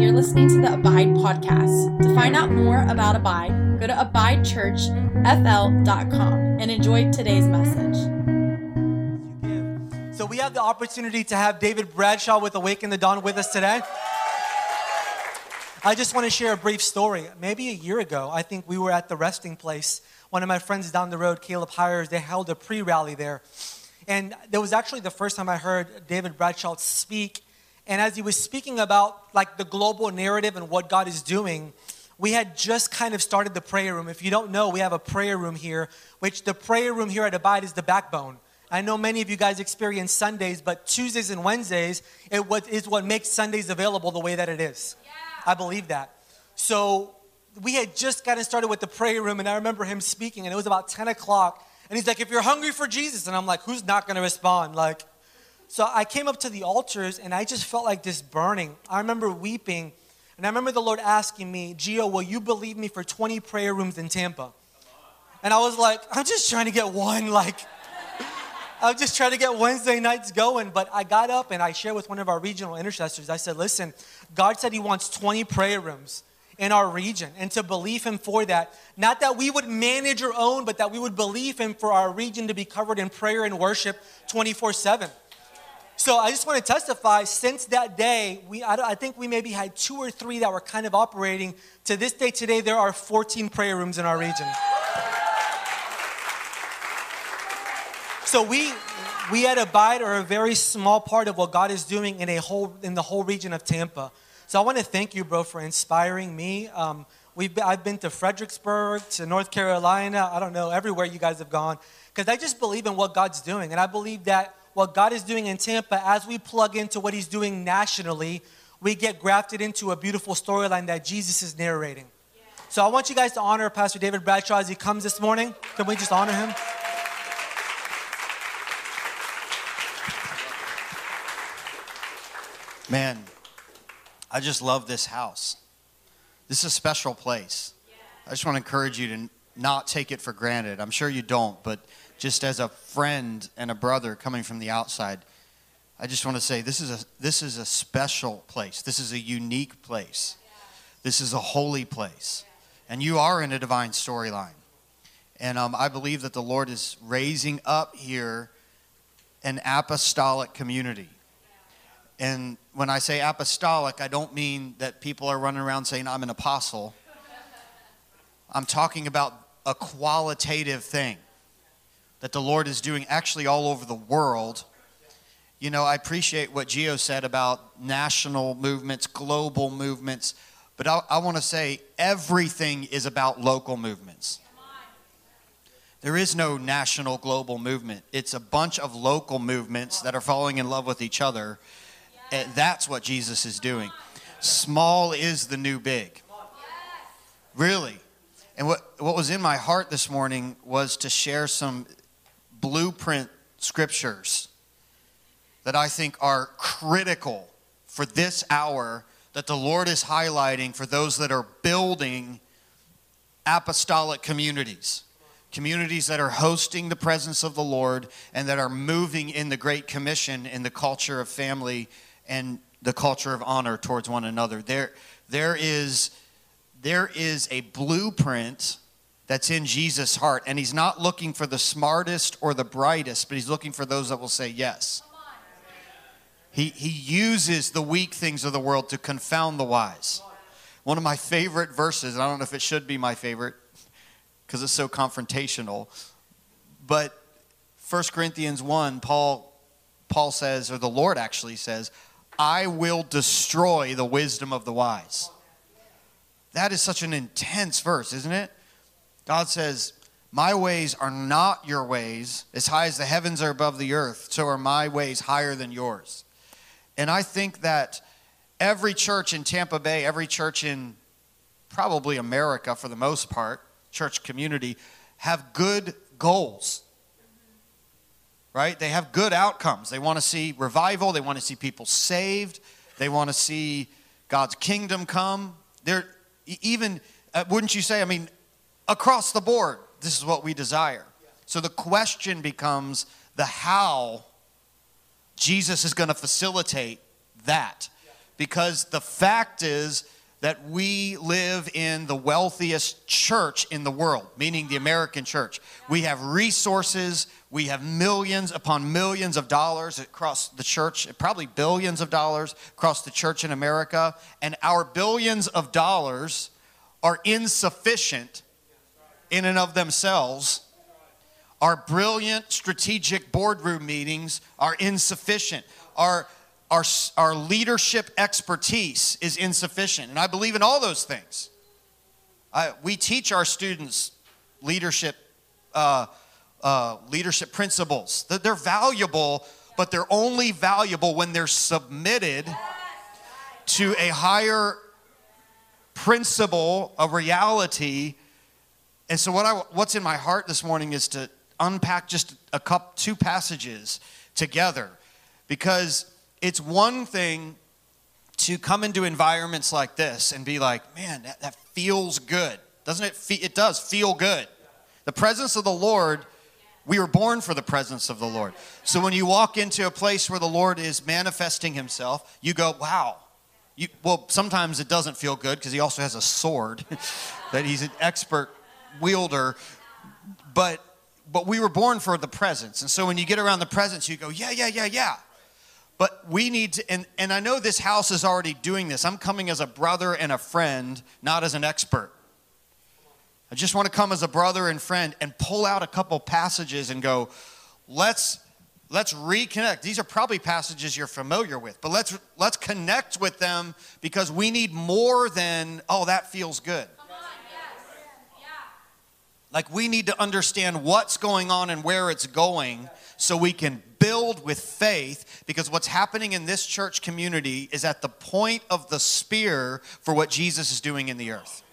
you're listening to the Abide podcast. To find out more about Abide, go to abidechurchfl.com and enjoy today's message. So we have the opportunity to have David Bradshaw with Awaken the Dawn with us today. I just want to share a brief story. Maybe a year ago, I think we were at the resting place. One of my friends down the road, Caleb Hires, they held a pre-rally there. And that was actually the first time I heard David Bradshaw speak. And as he was speaking about like the global narrative and what God is doing, we had just kind of started the prayer room. If you don't know, we have a prayer room here, which the prayer room here at Abide is the backbone. I know many of you guys experience Sundays, but Tuesdays and Wednesdays it it is what makes Sundays available the way that it is. Yeah. I believe that. So we had just gotten started with the prayer room, and I remember him speaking, and it was about 10 o'clock. And he's like, if you're hungry for Jesus, and I'm like, who's not gonna respond? Like, so I came up to the altars and I just felt like this burning. I remember weeping, and I remember the Lord asking me, Gio, will you believe me for 20 prayer rooms in Tampa? And I was like, I'm just trying to get one. Like, I'm just trying to get Wednesday nights going. But I got up and I shared with one of our regional intercessors. I said, listen, God said He wants 20 prayer rooms in our region and to believe Him for that. Not that we would manage our own, but that we would believe Him for our region to be covered in prayer and worship 24 7. So I just want to testify since that day, we, I, I, think we maybe had two or three that were kind of operating. To this day today, there are 14 prayer rooms in our region. So we, we at Abide are a very small part of what God is doing in, a whole, in the whole region of Tampa. So I want to thank you, bro, for inspiring me. Um, we've been, I've been to Fredericksburg, to North Carolina, I don't know, everywhere you guys have gone, because I just believe in what God's doing. And I believe that what God is doing in Tampa, as we plug into what He's doing nationally, we get grafted into a beautiful storyline that Jesus is narrating. Yeah. So I want you guys to honor Pastor David Bradshaw as he comes this morning. Can we just honor him? Man, I just love this house. This is a special place. I just want to encourage you to not take it for granted. I'm sure you don't, but just as a friend and a brother coming from the outside, I just want to say this is a this is a special place. This is a unique place. This is a holy place, and you are in a divine storyline. And um, I believe that the Lord is raising up here an apostolic community and when I say apostolic, I don't mean that people are running around saying, I'm an apostle. I'm talking about a qualitative thing that the Lord is doing actually all over the world. You know, I appreciate what Gio said about national movements, global movements, but I, I want to say everything is about local movements. There is no national global movement. It's a bunch of local movements that are falling in love with each other and that's what Jesus is doing. Small is the new big. Really. And what, what was in my heart this morning was to share some blueprint scriptures that I think are critical for this hour that the Lord is highlighting for those that are building apostolic communities. Communities that are hosting the presence of the Lord and that are moving in the Great Commission in the culture of family and the culture of honor towards one another. There, there, is, there is a blueprint that's in Jesus' heart, and he's not looking for the smartest or the brightest, but he's looking for those that will say yes. He, he uses the weak things of the world to confound the wise. One of my favorite verses, I don't know if it should be my favorite because it's so confrontational, but 1 Corinthians 1, Paul, Paul says, or the Lord actually says, I will destroy the wisdom of the wise. That is such an intense verse, isn't it? God says, My ways are not your ways. As high as the heavens are above the earth, so are my ways higher than yours. And I think that every church in Tampa Bay, every church in probably America for the most part, church community, have good goals right? They have good outcomes. They want to see revival, they want to see people saved, they want to see God's kingdom come. They're even, uh, wouldn't you say, I mean, across the board, this is what we desire. So the question becomes the how Jesus is going to facilitate that. because the fact is that we live in the wealthiest church in the world, meaning the American church. We have resources, we have millions upon millions of dollars across the church, probably billions of dollars across the church in America, and our billions of dollars are insufficient in and of themselves. Our brilliant strategic boardroom meetings are insufficient. Our our, our leadership expertise is insufficient. And I believe in all those things. I, we teach our students leadership, uh, uh, leadership principles. They're valuable, but they're only valuable when they're submitted to a higher principle, a reality. And so, what I, what's in my heart this morning is to unpack just a couple, two passages together, because it's one thing to come into environments like this and be like, man, that, that feels good. Doesn't it? Fe- it does feel good. The presence of the Lord, we were born for the presence of the Lord. So when you walk into a place where the Lord is manifesting himself, you go, wow. You, well, sometimes it doesn't feel good because he also has a sword that he's an expert wielder. But but we were born for the presence. And so when you get around the presence, you go, yeah, yeah, yeah, yeah. But we need to, and, and I know this house is already doing this. I'm coming as a brother and a friend, not as an expert. I just want to come as a brother and friend and pull out a couple passages and go, let's let's reconnect. These are probably passages you're familiar with, but let's let's connect with them because we need more than, oh, that feels good. Like we need to understand what's going on and where it's going so we can build with faith because what's happening in this church community is at the point of the spear for what Jesus is doing in the earth.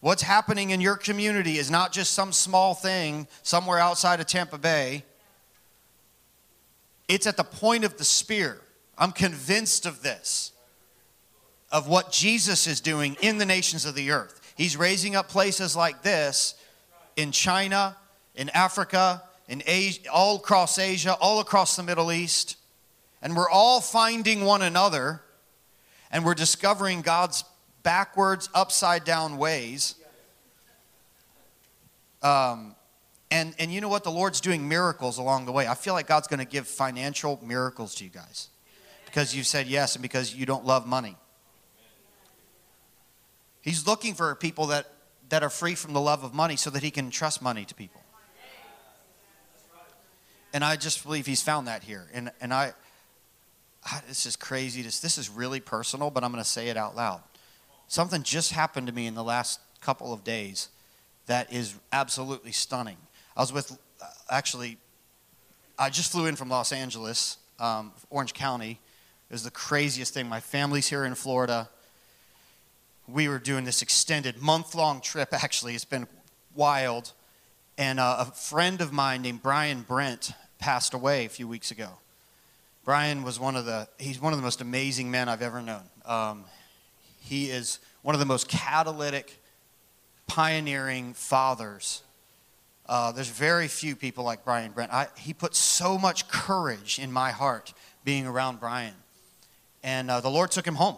What's happening in your community is not just some small thing somewhere outside of Tampa Bay. It's at the point of the spear. I'm convinced of this, of what Jesus is doing in the nations of the earth. He's raising up places like this in China, in Africa, in Asia, all across Asia, all across the Middle East. And we're all finding one another and we're discovering God's backwards, upside down ways. Um, and, and you know what? The Lord's doing miracles along the way. I feel like God's going to give financial miracles to you guys because you've said yes and because you don't love money. He's looking for people that, that are free from the love of money so that he can trust money to people. And I just believe he's found that here. And, and I, I this is crazy. This, this is really personal, but I'm going to say it out loud. Something just happened to me in the last couple of days that is absolutely stunning. I was with, uh, actually, I just flew in from Los Angeles, um, Orange County. It was the craziest thing. My family's here in Florida we were doing this extended month long trip, actually. It's been wild. And uh, a friend of mine named Brian Brennt passed away a few weeks ago. Brian was one of the, he's one of the most amazing men I've ever known. Um, he is one of the most catalytic, pioneering fathers. Uh, there's very few people like Brian Brennt. I, he put so much courage in my heart being around Brian. And uh, the Lord took him home.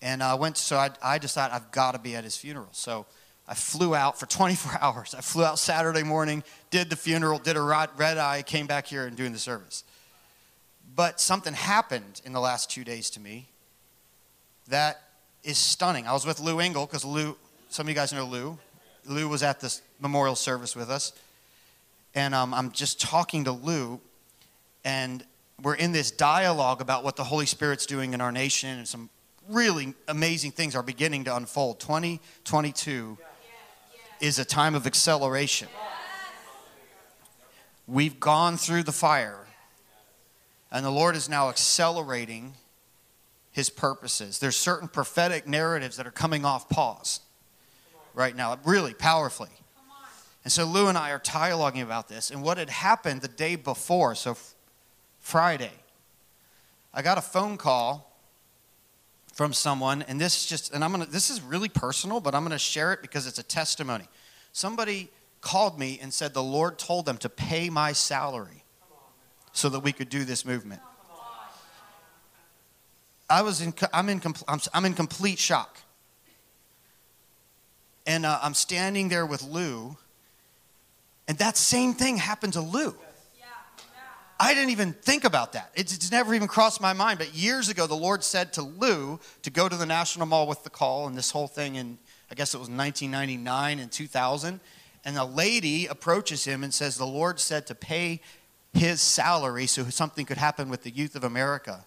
And I went, so I, I decided I've got to be at his funeral. So I flew out for 24 hours. I flew out Saturday morning, did the funeral, did a red eye, came back here and doing the service. But something happened in the last two days to me that is stunning. I was with Lou Engle because Lou, some of you guys know Lou. Lou was at this memorial service with us. And um, I'm just talking to Lou, and we're in this dialogue about what the Holy Spirit's doing in our nation and some really amazing things are beginning to unfold. 2022 is a time of acceleration. We've gone through the fire, and the Lord is now accelerating his purposes. There's certain prophetic narratives that are coming off pause right now, really powerfully. And so Lou and I are dialoguing about this and what had happened the day before, so Friday. I got a phone call from someone, and this is just, and I'm gonna, this is really personal, but I'm gonna share it because it's a testimony. Somebody called me and said the Lord told them to pay my salary so that we could do this movement. I was in, I'm in, I'm, I'm in complete shock. And uh, I'm standing there with Lou, and that same thing happened to Lou. I didn't even think about that. It's, never even crossed my mind. But years ago, the Lord said to Lou to go to the National Mall with the call and this whole thing in, I guess it was 1999 and 2000. And a lady approaches him and says, The Lord said to pay his salary so something could happen with the youth of America.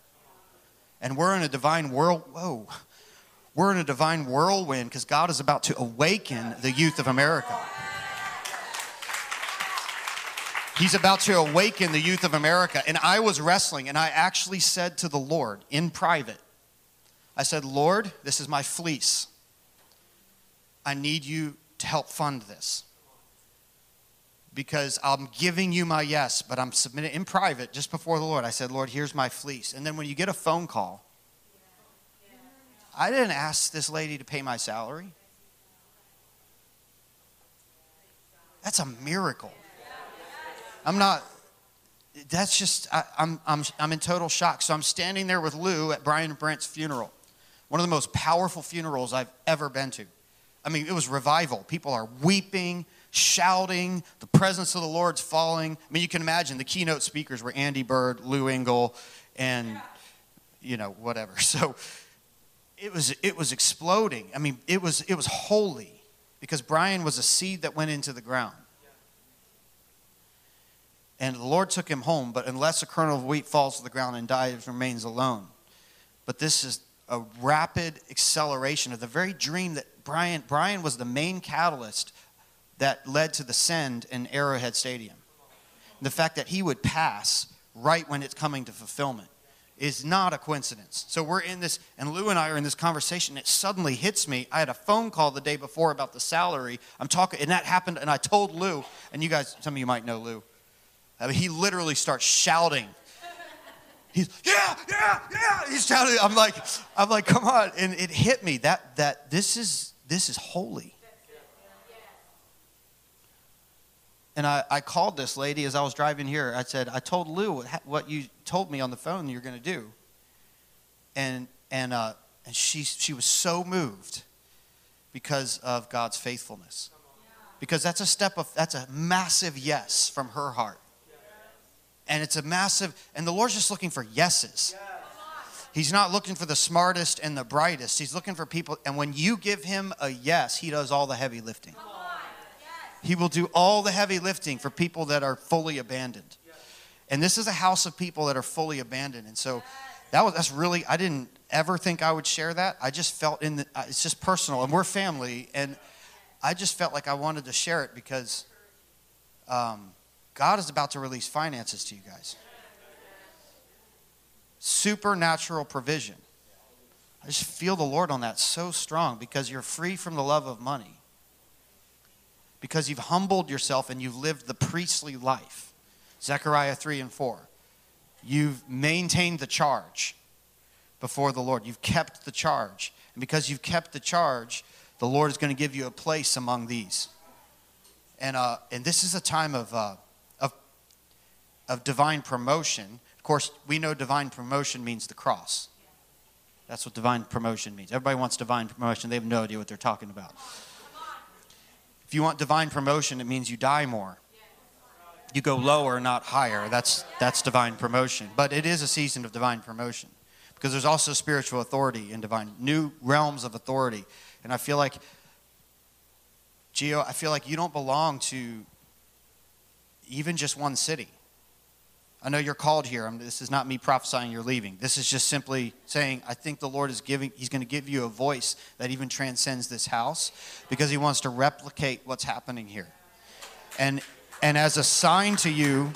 And we're in a divine world. Whoa. We're in a divine whirlwind because God is about to awaken the youth of America. He's about to awaken the youth of America. And I was wrestling, and I actually said to the Lord in private, I said, Lord, this is my fleece. I need you to help fund this. Because I'm giving you my yes, but I'm submitting in private just before the Lord. I said, Lord, here's my fleece. And then when you get a phone call, I didn't ask this lady to pay my salary. That's a miracle. I'm not, that's just, I, am I'm, I'm, I'm in total shock. So I'm standing there with Lou at Brian Brennt's funeral, one of the most powerful funerals I've ever been to. I mean, it was revival. People are weeping, shouting, the presence of the Lord's falling. I mean, you can imagine the keynote speakers were Andy Byrd, Lou Engle, and, you know, whatever. So it was, it was exploding. I mean, it was, it was holy because Brian was a seed that went into the ground and the Lord took him home, but unless a kernel of wheat falls to the ground and dies, it remains alone. But this is a rapid acceleration of the very dream that Brian, Brian was the main catalyst that led to the send in Arrowhead Stadium. The fact that he would pass right when it's coming to fulfillment is not a coincidence. So we're in this, and Lou and I are in this conversation. It suddenly hits me. I had a phone call the day before about the salary. I'm talking, and that happened, and I told Lou, and you guys, some of you might know Lou. I mean, he literally starts shouting. He's yeah, yeah, yeah. He's shouting. I'm like, I'm like, come on, and it hit me that that this is this is holy. And I, I called this lady as I was driving here. I said, I told Lou what, what you told me on the phone you're going to do. And and uh, and she she was so moved because of God's faithfulness. Because that's a step of that's a massive yes from her heart and it's a massive, and the Lord's just looking for yeses. He's not looking for the smartest and the brightest. He's looking for people, and when you give him a yes, he does all the heavy lifting. He will do all the heavy lifting for people that are fully abandoned. And this is a house of people that are fully abandoned. And so that was that's really I didn't ever think I would share that. I just felt in the it's just personal and we're family and I just felt like I wanted to share it because um, God is about to release finances to you guys. Supernatural provision. I just feel the Lord on that so strong because you're free from the love of money. Because you've humbled yourself and you've lived the priestly life. Zechariah 3 and 4. You've maintained the charge before the Lord. You've kept the charge. And because you've kept the charge, the Lord is going to give you a place among these. And, uh, and this is a time of. Uh, of divine promotion. Of course, we know divine promotion means the cross. That's what divine promotion means. Everybody wants divine promotion, they have no idea what they're talking about. If you want divine promotion, it means you die more. You go lower, not higher. That's, that's divine promotion. But it is a season of divine promotion because there's also spiritual authority in divine, new realms of authority. And I feel like, Gio, I feel like you don't belong to even just one city. I know you're called here. I mean, this is not me prophesying you're leaving. This is just simply saying, I think the Lord is giving, He's going to give you a voice that even transcends this house because He wants to replicate what's happening here. And, and as a sign to you,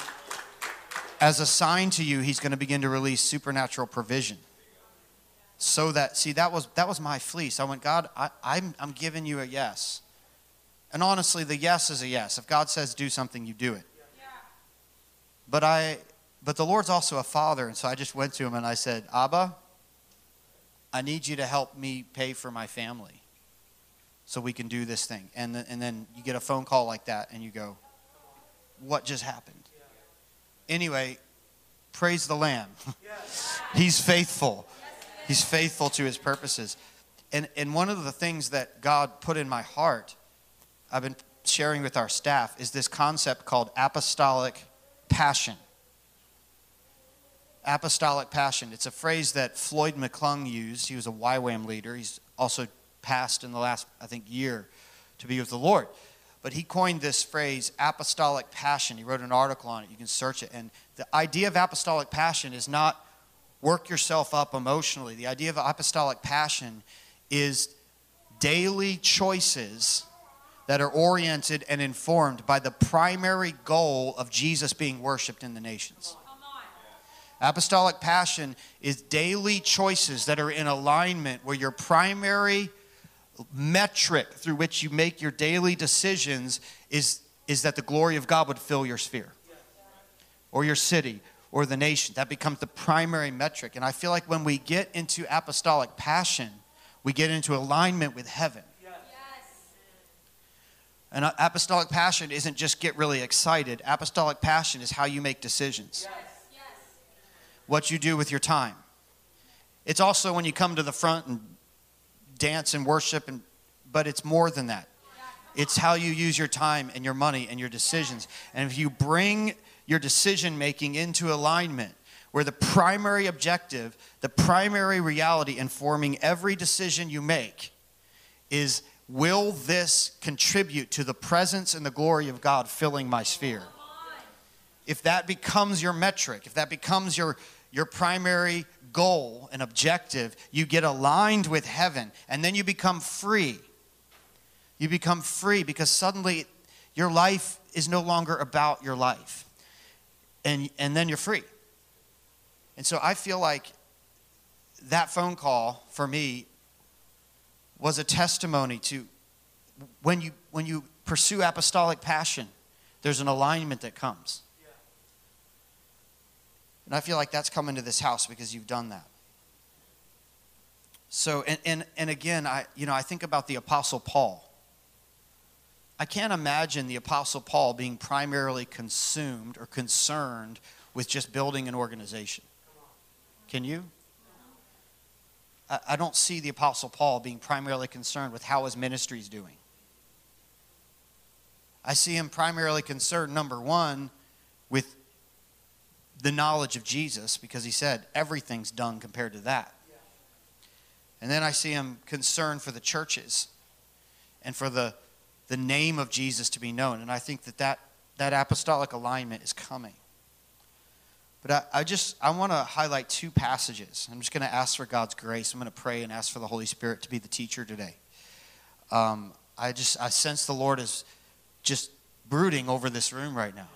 as a sign to you, He's going to begin to release supernatural provision. So that, see, that was, that was my fleece. I went, God, I, I'm, I'm giving you a yes. And honestly, the yes is a yes. If God says do something, you do it. But I, but the Lord's also a father, and so I just went to him and I said, Abba, I need you to help me pay for my family so we can do this thing. And, and then you get a phone call like that and you go, What just happened? Anyway, praise the Lamb. He's faithful. He's faithful to his purposes. And, and one of the things that God put in my heart, I've been sharing with our staff, is this concept called apostolic passion. Apostolic passion. It's a phrase that Floyd McClung used. He was a YWAM leader. He's also passed in the last, I think, year to be with the Lord. But he coined this phrase, apostolic passion. He wrote an article on it. You can search it. And the idea of apostolic passion is not work yourself up emotionally. The idea of apostolic passion is daily choices that are oriented and informed by the primary goal of Jesus being worshiped in the nations. Apostolic passion is daily choices that are in alignment where your primary metric through which you make your daily decisions is, is that the glory of God would fill your sphere or your city or the nation. That becomes the primary metric. And I feel like when we get into apostolic passion, we get into alignment with heaven. And uh, apostolic passion isn't just get really excited. Apostolic passion is how you make decisions. What you do with your time. It's also when you come to the front and dance and worship and but it's more than that. It's how you use your time and your money and your decisions. And if you bring your decision making into alignment, where the primary objective, the primary reality informing every decision you make is will this contribute to the presence and the glory of God filling my sphere? If that becomes your metric, if that becomes your, your primary goal and objective, you get aligned with heaven and then you become free. You become free because suddenly your life is no longer about your life. And, and then you're free. And so I feel like that phone call for me was a testimony to when you, when you pursue apostolic passion, there's an alignment that comes. And I feel like that's come into this house because you've done that. So, and, and, and again, I, you know, I think about the Apostle Paul. I can't imagine the Apostle Paul being primarily consumed or concerned with just building an organization. Can you? I, I don't see the Apostle Paul being primarily concerned with how his ministry is doing. I see him primarily concerned, number one, the knowledge of Jesus because he said everything's done compared to that. And then I see him concerned for the churches and for the, the name of Jesus to be known. And I think that that, that apostolic alignment is coming. But I, I just I want to highlight two passages. I'm just going to ask for God's grace. I'm going to pray and ask for the Holy Spirit to be the teacher today. Um, I just I sense the Lord is just brooding over this room right now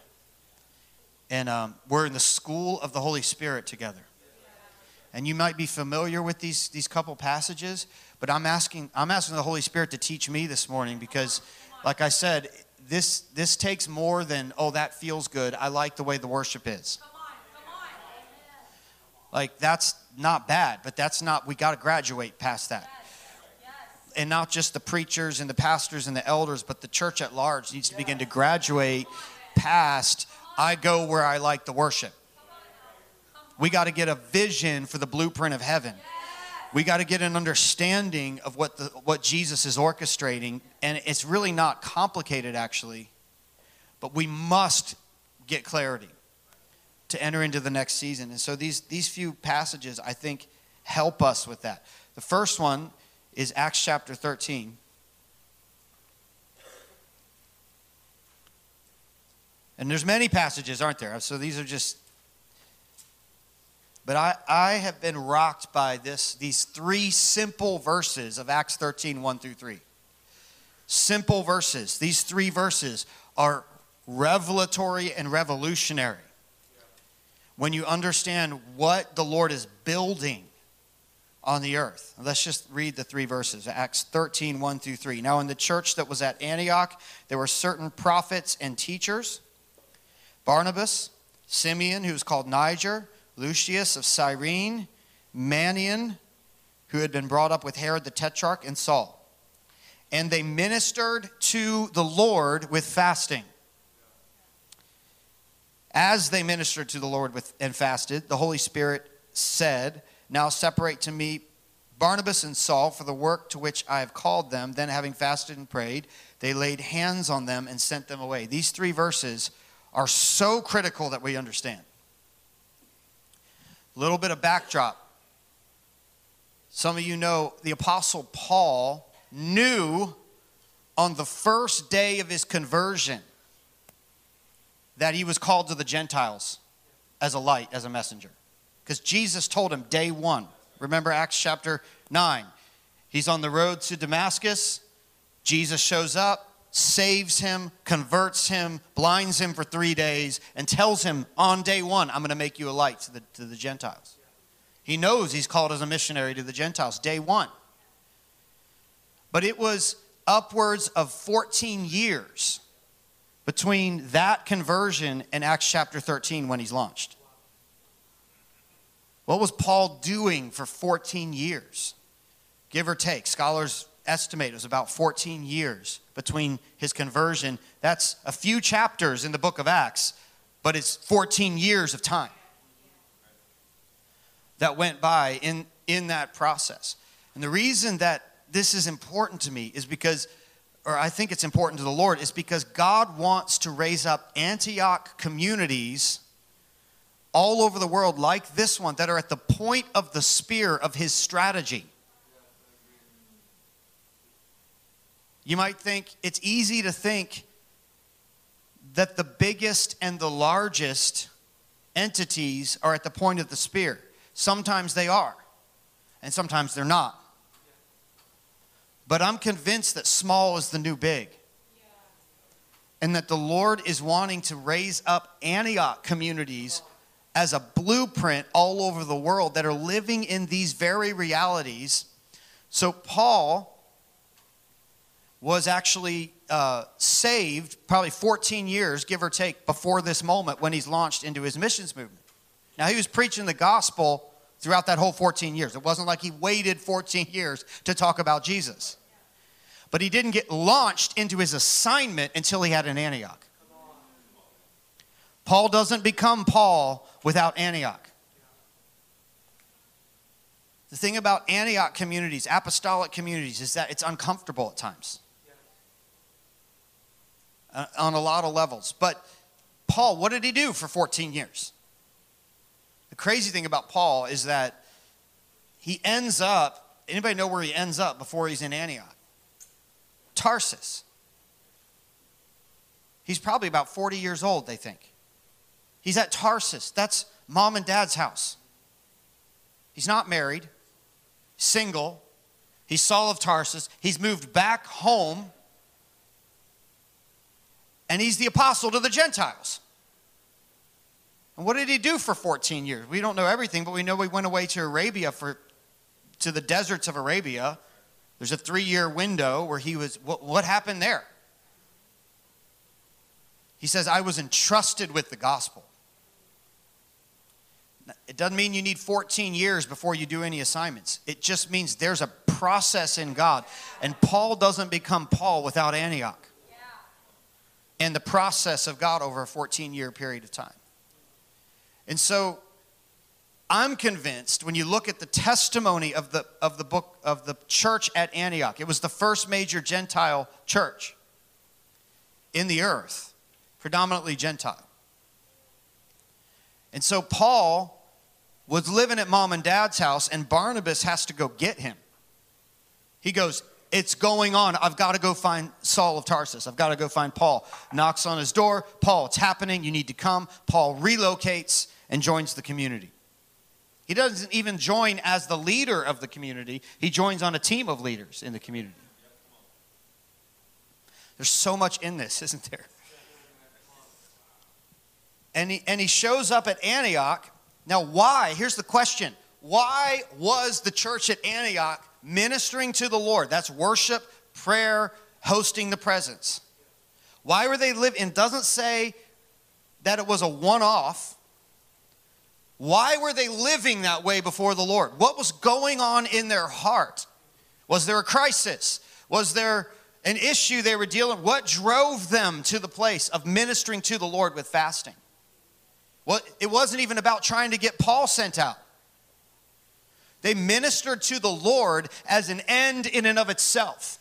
and um, we're in the school of the Holy Spirit together. And you might be familiar with these, these couple passages, but I'm asking, I'm asking the Holy Spirit to teach me this morning because, like I said, this, this takes more than, oh, that feels good. I like the way the worship is. Like, that's not bad, but that's not, we got to graduate past that. And not just the preachers and the pastors and the elders, but the church at large needs to begin to graduate past I go where I like the worship. We got to get a vision for the blueprint of heaven. We got to get an understanding of what, the, what Jesus is orchestrating. And it's really not complicated, actually, but we must get clarity to enter into the next season. And so these, these few passages, I think, help us with that. The first one is Acts chapter 13. And there's many passages, aren't there? So these are just but I, I have been rocked by this, these three simple verses of Acts 13, 1 through 3. Simple verses. These three verses are revelatory and revolutionary. When you understand what the Lord is building on the earth. Let's just read the three verses Acts 13, 1 through 3. Now, in the church that was at Antioch, there were certain prophets and teachers Barnabas, Simeon, who was called Niger, Lucius of Cyrene, Manaen, who had been brought up with Herod the Tetrarch, and Saul. And they ministered to the Lord with fasting. As they ministered to the Lord with, and fasted, the Holy Spirit said, Now separate to me Barnabas and Saul for the work to which I have called them. Then, having fasted and prayed, they laid hands on them and sent them away. These three verses are so critical that we understand. A little bit of backdrop. Some of you know the Apostle Paul knew on the first day of his conversion that he was called to the Gentiles as a light, as a messenger. Because Jesus told him day one. Remember Acts chapter 9. He's on the road to Damascus. Jesus shows up, saves him, converts him, blinds him for three days, and tells him on day one, I'm going to make you a light to the, to the Gentiles. He knows he's called as a missionary to the Gentiles, day one. But it was upwards of 14 years between that conversion and Acts chapter 13 when he's launched. What was Paul doing for 14 years? Give or take. Scholars estimate it was about 14 years between his conversion. That's a few chapters in the book of Acts, but it's 14 years of time that went by in, in that process. And the reason that this is important to me is because, or I think it's important to the Lord, is because God wants to raise up Antioch communities all over the world like this one that are at the point of the spear of his strategy. You might think it's easy to think that the biggest and the largest entities are at the point of the spear. Sometimes they are, and sometimes they're not. But I'm convinced that small is the new big. And that the Lord is wanting to raise up Antioch communities as a blueprint all over the world that are living in these very realities. So, Paul was actually uh, saved probably 14 years, give or take, before this moment when he's launched into his missions movement. Now, he was preaching the gospel throughout that whole 14 years. It wasn't like he waited 14 years to talk about Jesus. But he didn't get launched into his assignment until he had an Antioch. Paul doesn't become Paul without Antioch. The thing about Antioch communities, apostolic communities, is that it's uncomfortable at times uh, on a lot of levels. But Paul, what did he do for 14 years? The crazy thing about Paul is that he ends up, anybody know where he ends up before he's in Antioch? Tarsus. He's probably about 40 years old, they think. He's at Tarsus. That's mom and dad's house. He's not married, single. He's Saul of Tarsus. He's moved back home. And he's the apostle to the Gentiles. And what did he do for 14 years? We don't know everything, but we know he went away to Arabia for to the deserts of Arabia. There's a three year window where he was. What, what happened there? He says, I was entrusted with the gospel. It doesn't mean you need 14 years before you do any assignments. It just means there's a process in God. And Paul doesn't become Paul without Antioch and the process of God over a 14 year period of time. And so I'm convinced when you look at the testimony of the, of the book of the church at Antioch, it was the first major Gentile church in the earth, predominantly Gentile. And so Paul was living at mom and dad's house, and Barnabas has to go get him. He goes, It's going on. I've got to go find Saul of Tarsus. I've got to go find Paul. Knocks on his door. Paul, it's happening. You need to come. Paul relocates and joins the community. He doesn't even join as the leader of the community, he joins on a team of leaders in the community. There's so much in this, isn't there? And he, and he shows up at Antioch now, why? Here's the question Why was the church at Antioch ministering to the Lord? That's worship, prayer, hosting the presence. Why were they living? It doesn't say that it was a one off. Why were they living that way before the Lord? What was going on in their heart? Was there a crisis? Was there an issue they were dealing? What drove them to the place of ministering to the Lord with fasting? Well, it wasn't even about trying to get Paul sent out. They ministered to the Lord as an end in and of itself.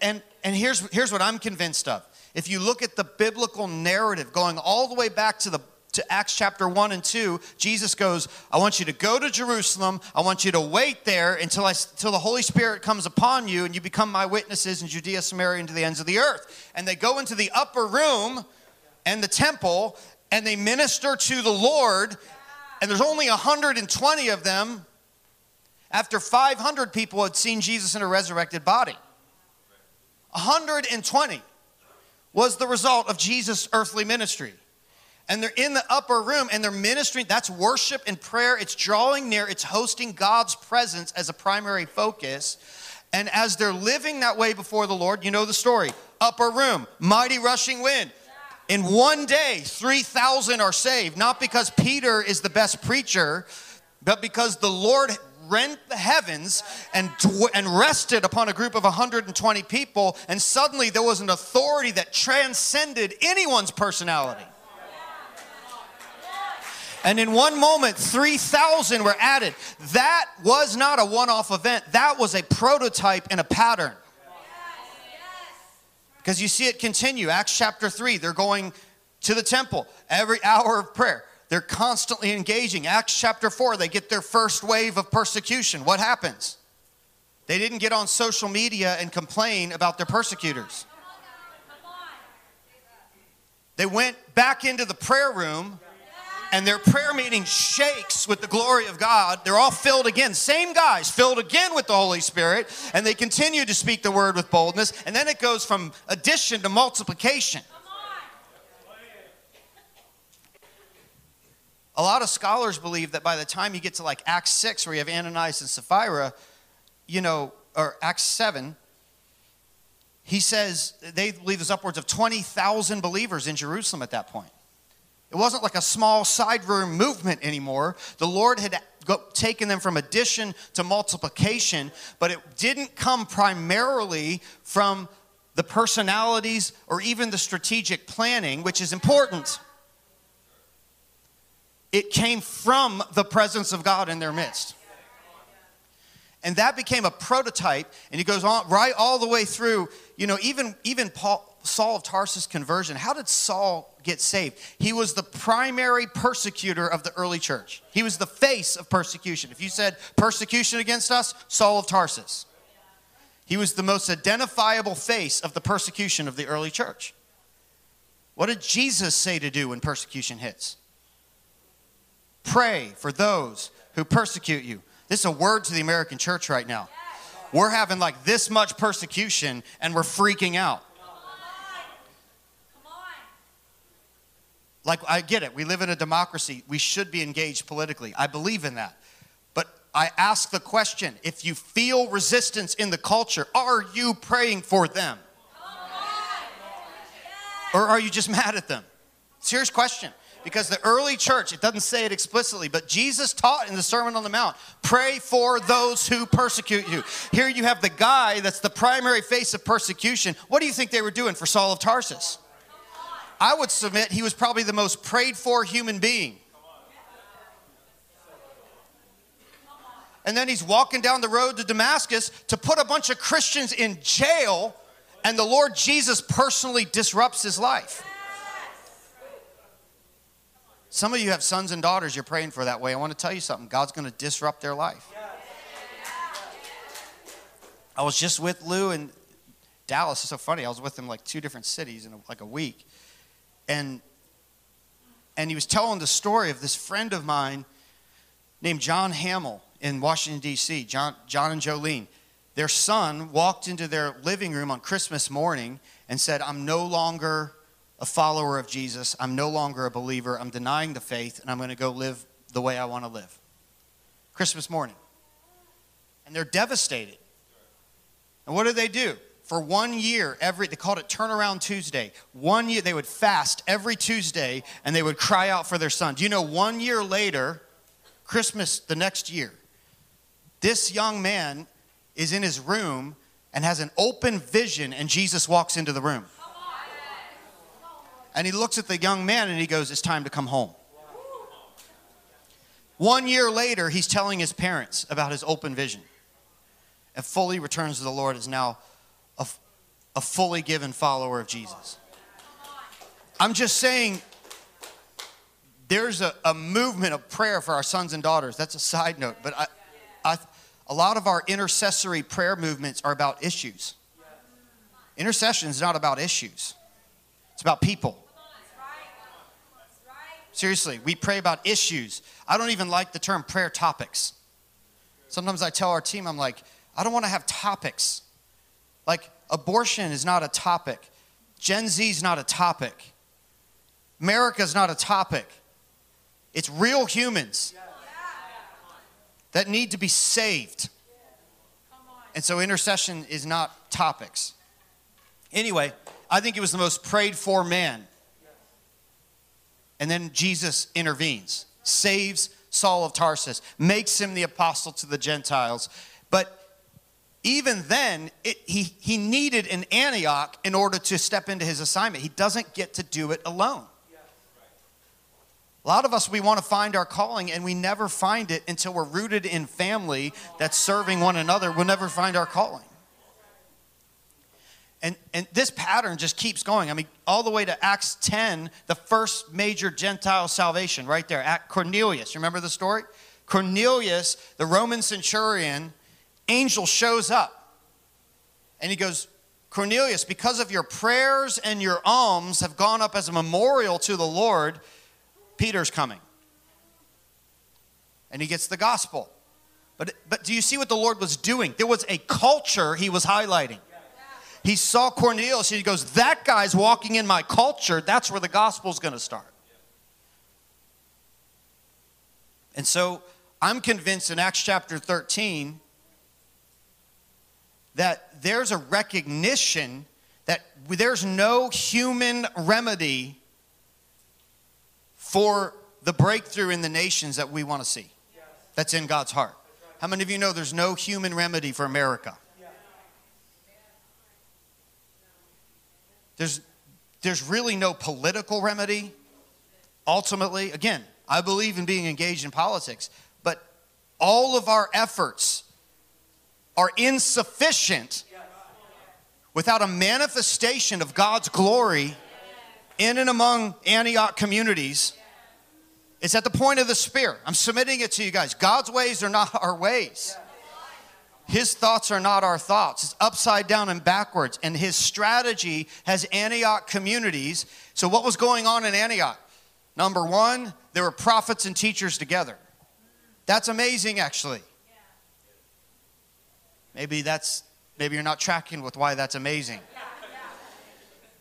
And, and here's, here's what I'm convinced of. If you look at the biblical narrative going all the way back to the to Acts chapter 1 and 2, Jesus goes, I want you to go to Jerusalem. I want you to wait there until, I, until the Holy Spirit comes upon you and you become my witnesses in Judea, Samaria, and to the ends of the earth. And they go into the upper room and the temple and they minister to the Lord. And there's only 120 of them after 500 people had seen Jesus in a resurrected body. 120 was the result of Jesus' earthly ministry. And they're in the upper room and they're ministering. That's worship and prayer. It's drawing near, it's hosting God's presence as a primary focus. And as they're living that way before the Lord, you know the story upper room, mighty rushing wind. In one day, 3,000 are saved, not because Peter is the best preacher, but because the Lord rent the heavens and, and rested upon a group of 120 people, and suddenly there was an authority that transcended anyone's personality. And in one moment, 3,000 were added. That was not a one off event, that was a prototype and a pattern. Because you see it continue. Acts chapter 3, they're going to the temple every hour of prayer. They're constantly engaging. Acts chapter 4, they get their first wave of persecution. What happens? They didn't get on social media and complain about their persecutors. They went back into the prayer room and their prayer meeting shakes with the glory of God. They're all filled again, same guys, filled again with the Holy Spirit, and they continue to speak the word with boldness. And then it goes from addition to multiplication. A lot of scholars believe that by the time you get to like Acts 6, where you have Ananias and Sapphira, you know, or Acts 7, he says they believe there's upwards of 20,000 believers in Jerusalem at that point. It wasn't like a small side room movement anymore. The Lord had taken them from addition to multiplication, but it didn't come primarily from the personalities or even the strategic planning, which is important it came from the presence of God in their midst. And that became a prototype, and he goes on right all the way through, you know, even, even Paul, Saul of Tarsus conversion. How did Saul get saved? He was the primary persecutor of the early church. He was the face of persecution. If you said persecution against us, Saul of Tarsus. He was the most identifiable face of the persecution of the early church. What did Jesus say to do when persecution hits? Pray for those who persecute you. This is a word to the American church right now. We're having like this much persecution and we're freaking out. Like, I get it. We live in a democracy. We should be engaged politically. I believe in that. But I ask the question if you feel resistance in the culture, are you praying for them? Or are you just mad at them? Serious question. Because the early church, it doesn't say it explicitly, but Jesus taught in the Sermon on the Mount pray for those who persecute you. Here you have the guy that's the primary face of persecution. What do you think they were doing for Saul of Tarsus? I would submit he was probably the most prayed for human being. And then he's walking down the road to Damascus to put a bunch of Christians in jail, and the Lord Jesus personally disrupts his life. Some of you have sons and daughters you're praying for that way. I want to tell you something God's going to disrupt their life. I was just with Lou in Dallas. It's so funny. I was with him like two different cities in like a week. And, and he was telling the story of this friend of mine named John Hamill in Washington, D.C., John, John and Jolene. Their son walked into their living room on Christmas morning and said, I'm no longer a follower of Jesus. I'm no longer a believer. I'm denying the faith, and I'm going to go live the way I want to live. Christmas morning. And they're devastated. And what do they do? For one year, every they called it turnaround Tuesday. One year they would fast every Tuesday and they would cry out for their son. Do you know one year later, Christmas the next year, this young man is in his room and has an open vision, and Jesus walks into the room. And he looks at the young man and he goes, It's time to come home. One year later, he's telling his parents about his open vision and fully returns to the Lord is now a, a fully given follower of Jesus. I'm just saying there's a, a movement of prayer for our sons and daughters. That's a side note. But I, I, a lot of our intercessory prayer movements are about issues. Intercession is not about issues, it's about people. Seriously, we pray about issues. I don't even like the term prayer topics. Sometimes I tell our team, I'm like, I don't want to have topics. Like, abortion is not a topic, Gen Z is not a topic, America is not a topic. It's real humans that need to be saved. And so, intercession is not topics. Anyway, I think it was the most prayed for man. And then Jesus intervenes, saves Saul of Tarsus, makes him the apostle to the Gentiles. Even then, it, he, he needed an Antioch in order to step into his assignment. He doesn't get to do it alone. A lot of us, we want to find our calling and we never find it until we're rooted in family that's serving one another. We'll never find our calling. And, and this pattern just keeps going. I mean, all the way to Acts 10, the first major Gentile salvation, right there at Cornelius. Remember the story? Cornelius, the Roman centurion, angel shows up and he goes, Cornelius, because of your prayers and your alms have gone up as a memorial to the Lord, Peter's coming. And he gets the gospel. But, but do you see what the Lord was doing? There was a culture he was highlighting. He saw Cornelius and he goes, That guy's walking in my culture. That's where the gospel's going to start. And so I'm convinced in Acts chapter 13 that there's a recognition that there's no human remedy for the breakthrough in the nations that we want to see. That's in God's heart. How many of you know there's no human remedy for America? There's, there's really no political remedy. Ultimately, again, I believe in being engaged in politics, but all of our efforts are insufficient without a manifestation of God's glory in and among Antioch communities. It's at the point of the spear. I'm submitting it to you guys. God's ways are not our ways. His thoughts are not our thoughts. It's upside down and backwards. And his strategy has Antioch communities. So, what was going on in Antioch? Number one, there were prophets and teachers together. That's amazing, actually. Maybe that's maybe you're not tracking with why that's amazing.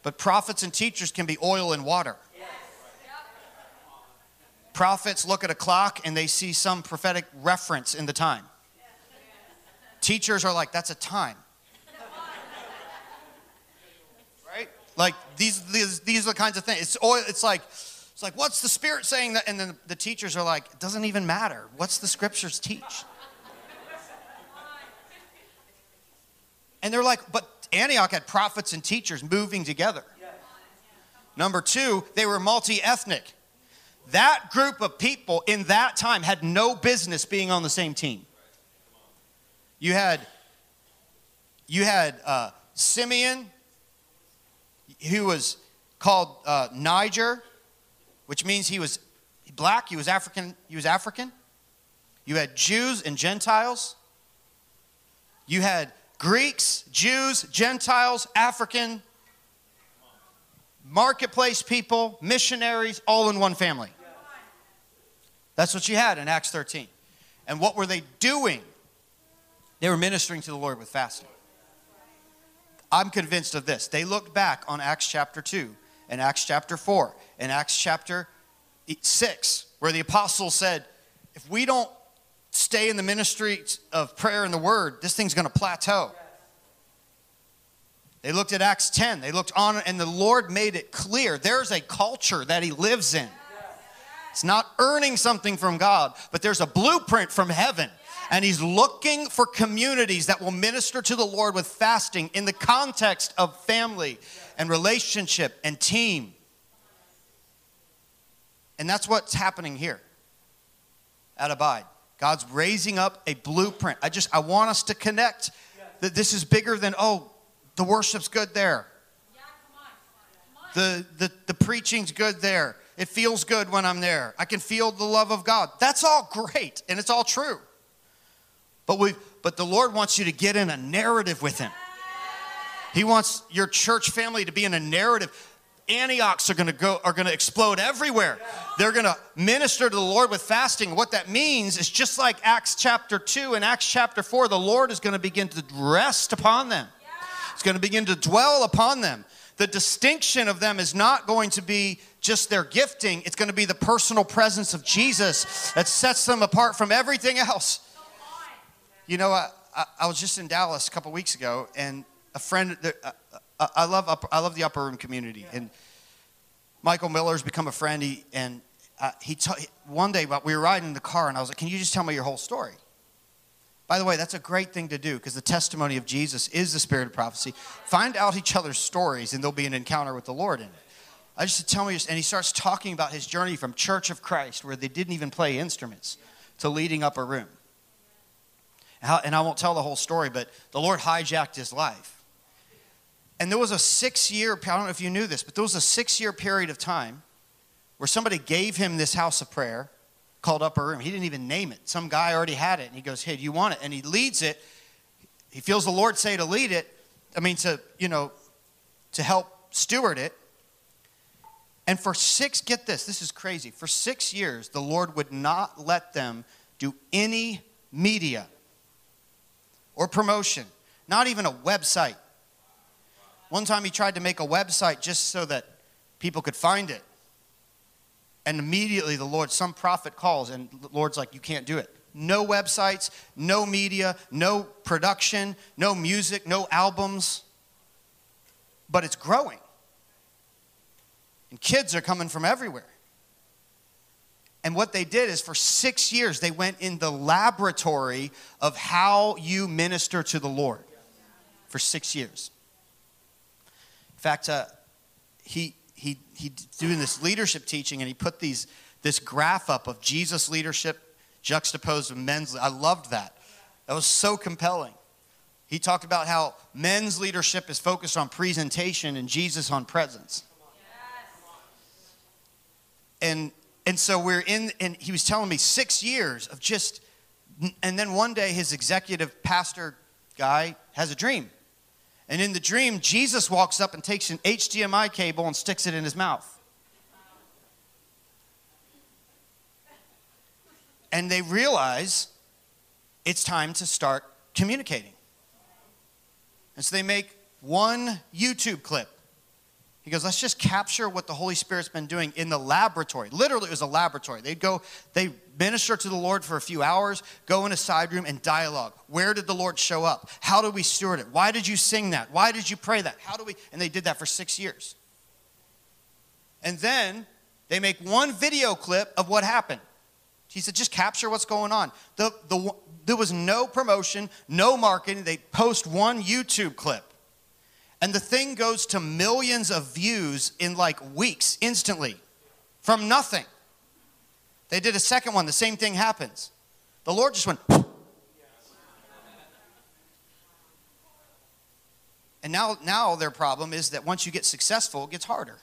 But prophets and teachers can be oil and water. Prophets look at a clock and they see some prophetic reference in the time. Teachers are like, that's a time. Right? Like these, these, these are the kinds of things. It's oil, it's like, it's like, what's the spirit saying that? And then the teachers are like, it doesn't even matter. What's the scriptures teach? And they're like, but Antioch had prophets and teachers moving together. Number two, they were multi ethnic. That group of people in that time had no business being on the same team. You had, you had uh, Simeon, who was called uh, Niger, which means he was black. He was African. He was African. You had Jews and Gentiles. You had Greeks, Jews, Gentiles, African, marketplace people, missionaries, all in one family. That's what you had in Acts 13. And what were they doing? They were ministering to the Lord with fasting. I'm convinced of this. They looked back on Acts chapter 2 and Acts chapter 4 and Acts chapter 6, where the apostles said, if we don't stay in the ministry of prayer and the word, this thing's going to plateau. They looked at Acts 10. They looked on, and the Lord made it clear there's a culture that He lives in. It's not earning something from God, but there's a blueprint from heaven and he's looking for communities that will minister to the Lord with fasting in the context of family and relationship and team. And that's what's happening here. at Abide. God's raising up a blueprint. I just I want us to connect that this is bigger than oh, the worship's good there. The, the, the preaching's good there. It feels good when I'm there. I can feel the love of God. That's all great and it's all true. But we but the Lord wants you to get in a narrative with him. He wants your church family to be in a narrative. Antiochs are going to go are going to explode everywhere. They're going to minister to the Lord with fasting. What that means is just like Acts chapter 2 and Acts chapter 4, the Lord is going to begin to rest upon them. It's going to begin to dwell upon them. The distinction of them is not going to be just their gifting, it's going to be the personal presence of Jesus that sets them apart from everything else. You know, I, I, I was just in Dallas a couple weeks ago, and a friend, uh, uh, I love, upper, I love the upper room community. And Michael Miller's become a friend, he, and uh, he t- one day we were riding in the car, and I was like, Can you just tell me your whole story? By the way, that's a great thing to do because the testimony of Jesus is the spirit of prophecy. Find out each other's stories, and there'll be an encounter with the Lord in it. I just said, Tell me, and he starts talking about his journey from Church of Christ, where they didn't even play instruments, to leading upper room. And I won't tell the whole story, but the Lord hijacked his life. And there was a six year, I don't know if you knew this, but there was a six year period of time where somebody gave him this house of prayer called Upper Room. He didn't even name it. Some guy already had it, and he goes, Hey, do you want it? And he leads it. He feels the Lord say to lead it, I mean, to, you know, to help steward it. And for six, get this, this is crazy. For six years, the Lord would not let them do any media or promotion, not even a website. One time he tried to make a website just so that people could find it. And immediately the Lord, some prophet calls, and the Lord's like, You can't do it. No websites, no media, no production, no music, no albums. But it's growing. And kids are coming from everywhere. And what they did is for six years, they went in the laboratory of how you minister to the Lord for six years. In fact, uh, he, he, he doing this leadership teaching and he put these, this graph up of Jesus' leadership juxtaposed with men's. I loved that. That was so compelling. He talked about how men's leadership is focused on presentation and Jesus on presence. And and so we're in, and he was telling me six years of just, and then one day his executive pastor guy has a dream. And in the dream, Jesus walks up and takes an HDMI cable and sticks it in his mouth. And they realize it's time to start communicating. And so they make one YouTube clip he goes, let's just capture what the Holy Spirit's been doing in the laboratory. Literally, it was a laboratory. They'd go, they minister to the Lord for a few hours, go in a side room and dialogue. Where did the Lord show up? How do we steward it? Why did you sing that? Why did you pray that? How do we? And they did that for six years. And then they make one video clip of what happened. He said, just capture what's going on. The, the, there was no promotion, no marketing. They post one YouTube clip. And the thing goes to millions of views in like weeks, instantly, from nothing. They did a second one, the same thing happens. The Lord just went. And now, now their problem is that once you get successful, it gets harder.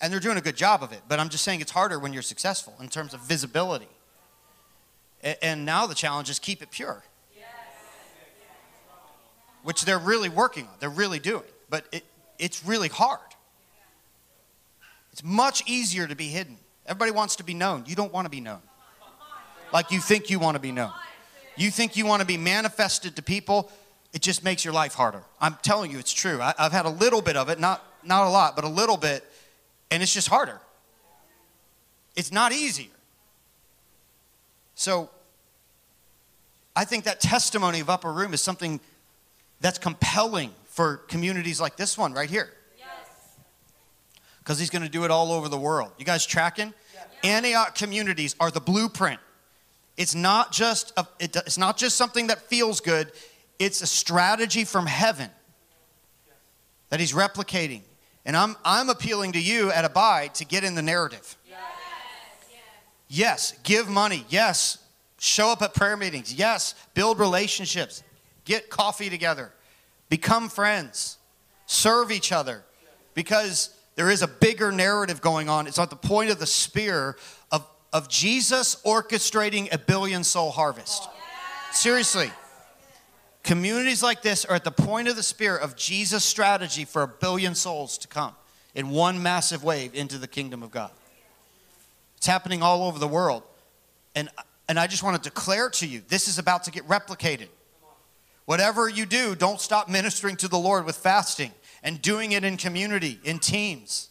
And they're doing a good job of it, but I'm just saying it's harder when you're successful in terms of visibility. And now the challenge is keep it pure which they're really working on, they're really doing. But it, it's really hard. It's much easier to be hidden. Everybody wants to be known. You don't want to be known. Like you think you want to be known. You think you want to be manifested to people, it just makes your life harder. I'm telling you, it's true. I, have had a little bit of it, not, not a lot, but a little bit, and it's just harder. It's not easier. So I think that testimony of Upper Room is something that's compelling for communities like this one right here. Because he's going to do it all over the world. You guys tracking? Antioch communities are the blueprint. It's not just a, it, it's not just something that feels good. It's a strategy from heaven that he's replicating. And I'm, I'm appealing to you at Abide to get in the narrative. Yes, Yes, give money. Yes, show up at prayer meetings. Yes, build relationships. Get coffee together. Become friends. Serve each other. Because there is a bigger narrative going on. It's at the point of the spear of, of Jesus orchestrating a billion soul harvest. Seriously. Communities like this are at the point of the spear of Jesus' strategy for a billion souls to come in one massive wave into the kingdom of God. It's happening all over the world. And, and I just want to declare to you this is about to get replicated. Whatever you do, don't stop ministering to the Lord with fasting and doing it in community, in teams,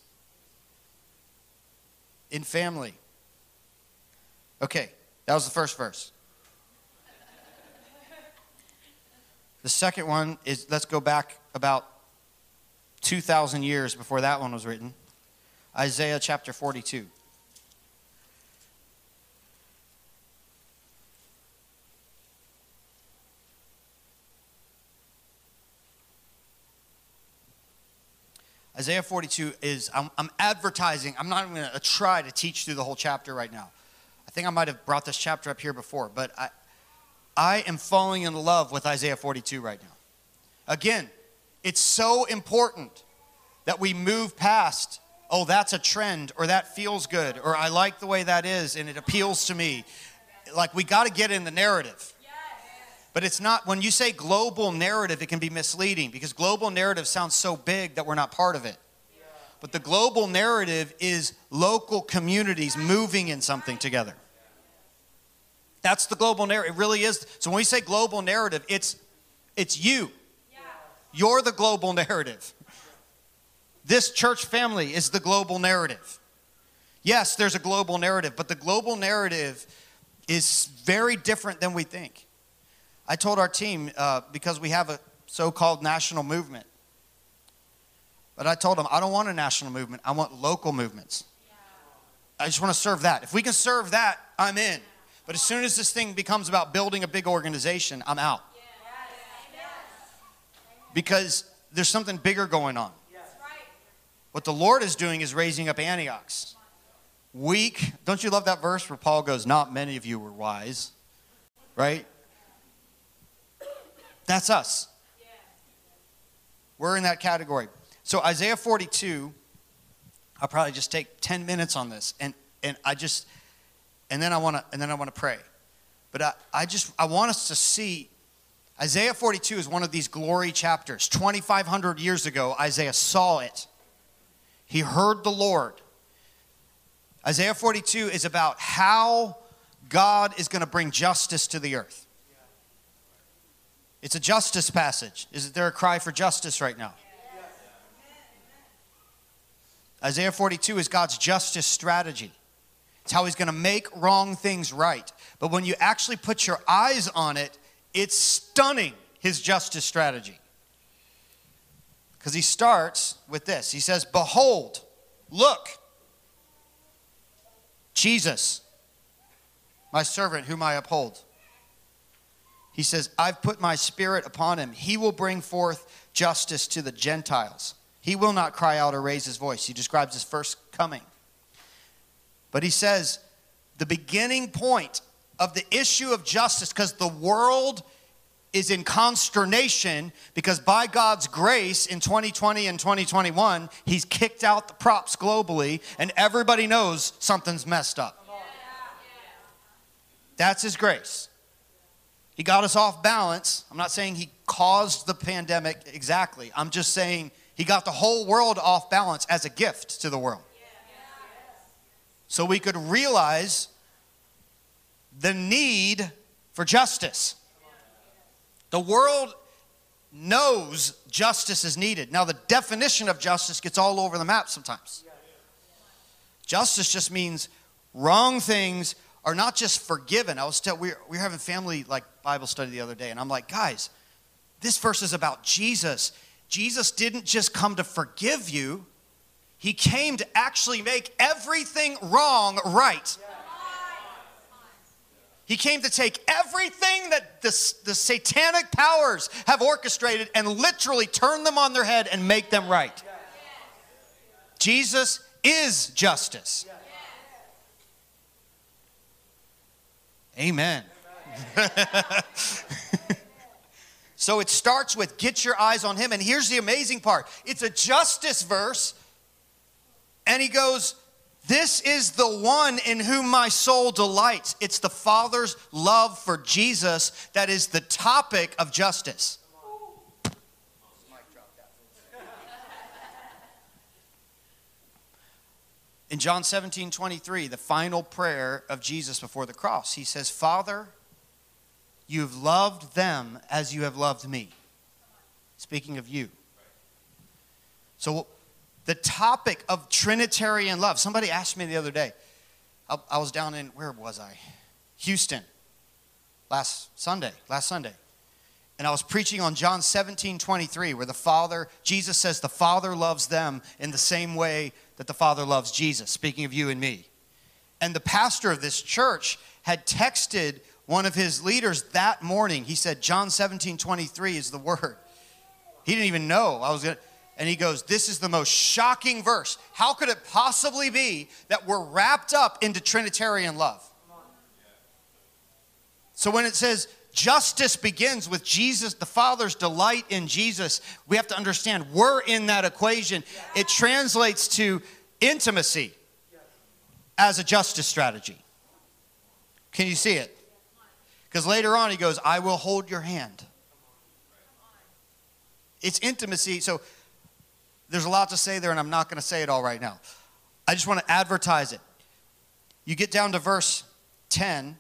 in family. Okay, that was the first verse. The second one is let's go back about 2,000 years before that one was written. Isaiah chapter 42. Isaiah 42 is, I'm, I'm advertising, I'm not even going to try to teach through the whole chapter right now. I think I might have brought this chapter up here before, but I, I am falling in love with Isaiah 42 right now. Again, it's so important that we move past, oh, that's a trend, or that feels good, or I like the way that is, and it appeals to me. Like, we got to get in the narrative. But it's not, when you say global narrative, it can be misleading because global narrative sounds so big that we're not part of it. But the global narrative is local communities moving in something together. That's the global narrative. It really is. So when we say global narrative, it's it's you. You're the global narrative. This church family is the global narrative. Yes, there's a global narrative, but the global narrative is very different than we think. I told our team, uh, because we have a so called national movement, but I told them, I don't want a national movement, I want local movements. I just want to serve that. If we can serve that, I'm in. But as soon as this thing becomes about building a big organization, I'm out. Because there's something bigger going on. What the Lord is doing is raising up Antiochs. Weak. Don't you love that verse where Paul goes, Not many of you were wise? Right? That's us. We're in that category. So Isaiah 42, I'll probably just take 10 minutes on this. And, and I just, and then I want to, and then I want to pray. But I, I just, I want us to see Isaiah 42 is one of these glory chapters. 2,500 years ago, Isaiah saw it. He heard the Lord. Isaiah 42 is about how God is going to bring justice to the earth. It's a justice passage. Is there a cry for justice right now? Isaiah 42 is God's justice strategy. It's how he's going to make wrong things right. But when you actually put your eyes on it, it's stunning, his justice strategy. Because he starts with this He says, Behold, look, Jesus, my servant whom I uphold. He says, I've put my spirit upon him. He will bring forth justice to the Gentiles. He will not cry out or raise his voice. He describes his first coming. But he says, the beginning point of the issue of justice, because the world is in consternation because by God's grace in 2020 and 2021, He's kicked out the props globally, and everybody knows something's messed up. That's His grace. He got us off balance. I'm not saying he caused the pandemic exactly. I'm just saying he got the whole world off balance as a gift to the world. So we could realize the need for justice. The world knows justice is needed. Now, the definition of justice gets all over the map sometimes. Justice just means wrong things are not just forgiven. I was tell, we, were, we were having family like Bible study the other day, and I'm like, guys, this verse is about Jesus. Jesus didn't just come to forgive you, he came to actually make everything wrong right. He came to take everything that the, the satanic powers have orchestrated and literally turn them on their head and make them right. Jesus is justice. Amen. so it starts with get your eyes on him. And here's the amazing part it's a justice verse. And he goes, This is the one in whom my soul delights. It's the Father's love for Jesus that is the topic of justice. In John 17, 23, the final prayer of Jesus before the cross, he says, Father, you've loved them as you have loved me. Speaking of you. So, the topic of Trinitarian love, somebody asked me the other day. I, I was down in, where was I? Houston last Sunday, last Sunday. And I was preaching on John 17, 23, where the Father, Jesus says, the Father loves them in the same way that the Father loves Jesus, speaking of you and me. And the pastor of this church had texted one of his leaders that morning. He said, John 17, 23 is the word. He didn't even know I was going to. And he goes, This is the most shocking verse. How could it possibly be that we're wrapped up into Trinitarian love? So when it says justice begins with Jesus, the Father's delight in Jesus, we have to understand we're in that equation. It translates to intimacy as a justice strategy. Can you see it? Because later on he goes, I will hold your hand. It's intimacy. So there's a lot to say there, and I'm not going to say it all right now. I just want to advertise it. You get down to verse 10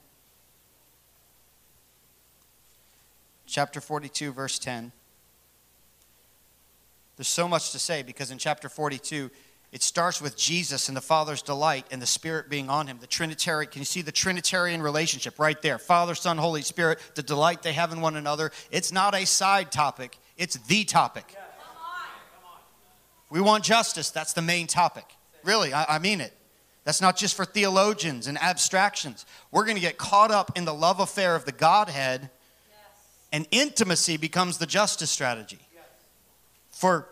chapter 42, verse 10. There's so much to say because in chapter 42, it starts with Jesus and the Father's delight and the Spirit being on him. The Trinitarian, can you see the Trinitarian relationship right there? Father, Son, Holy Spirit, the delight they have in one another. It's not a side topic, it's the topic. We want justice, that's the main topic. Really, I, I mean it. That's not just for theologians and abstractions. We're going to get caught up in the love affair of the Godhead and intimacy becomes the justice strategy. For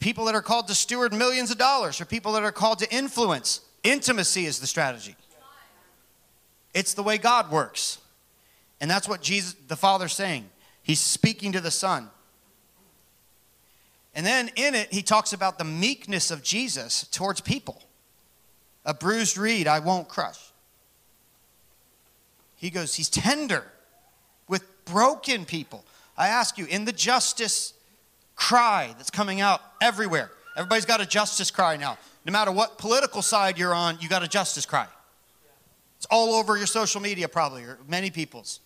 people that are called to steward millions of dollars, for people that are called to influence, intimacy is the strategy. It's the way God works. And that's what Jesus, the Father's saying. He's speaking to the Son. And then in it, he talks about the meekness of Jesus towards people. A bruised reed I won't crush. He goes, He's tender broken people. I ask you, in the justice cry that's coming out everywhere, everybody's got a justice cry now. No matter what political side you're on, you got a justice cry. It's all over your social media, probably, or many people's.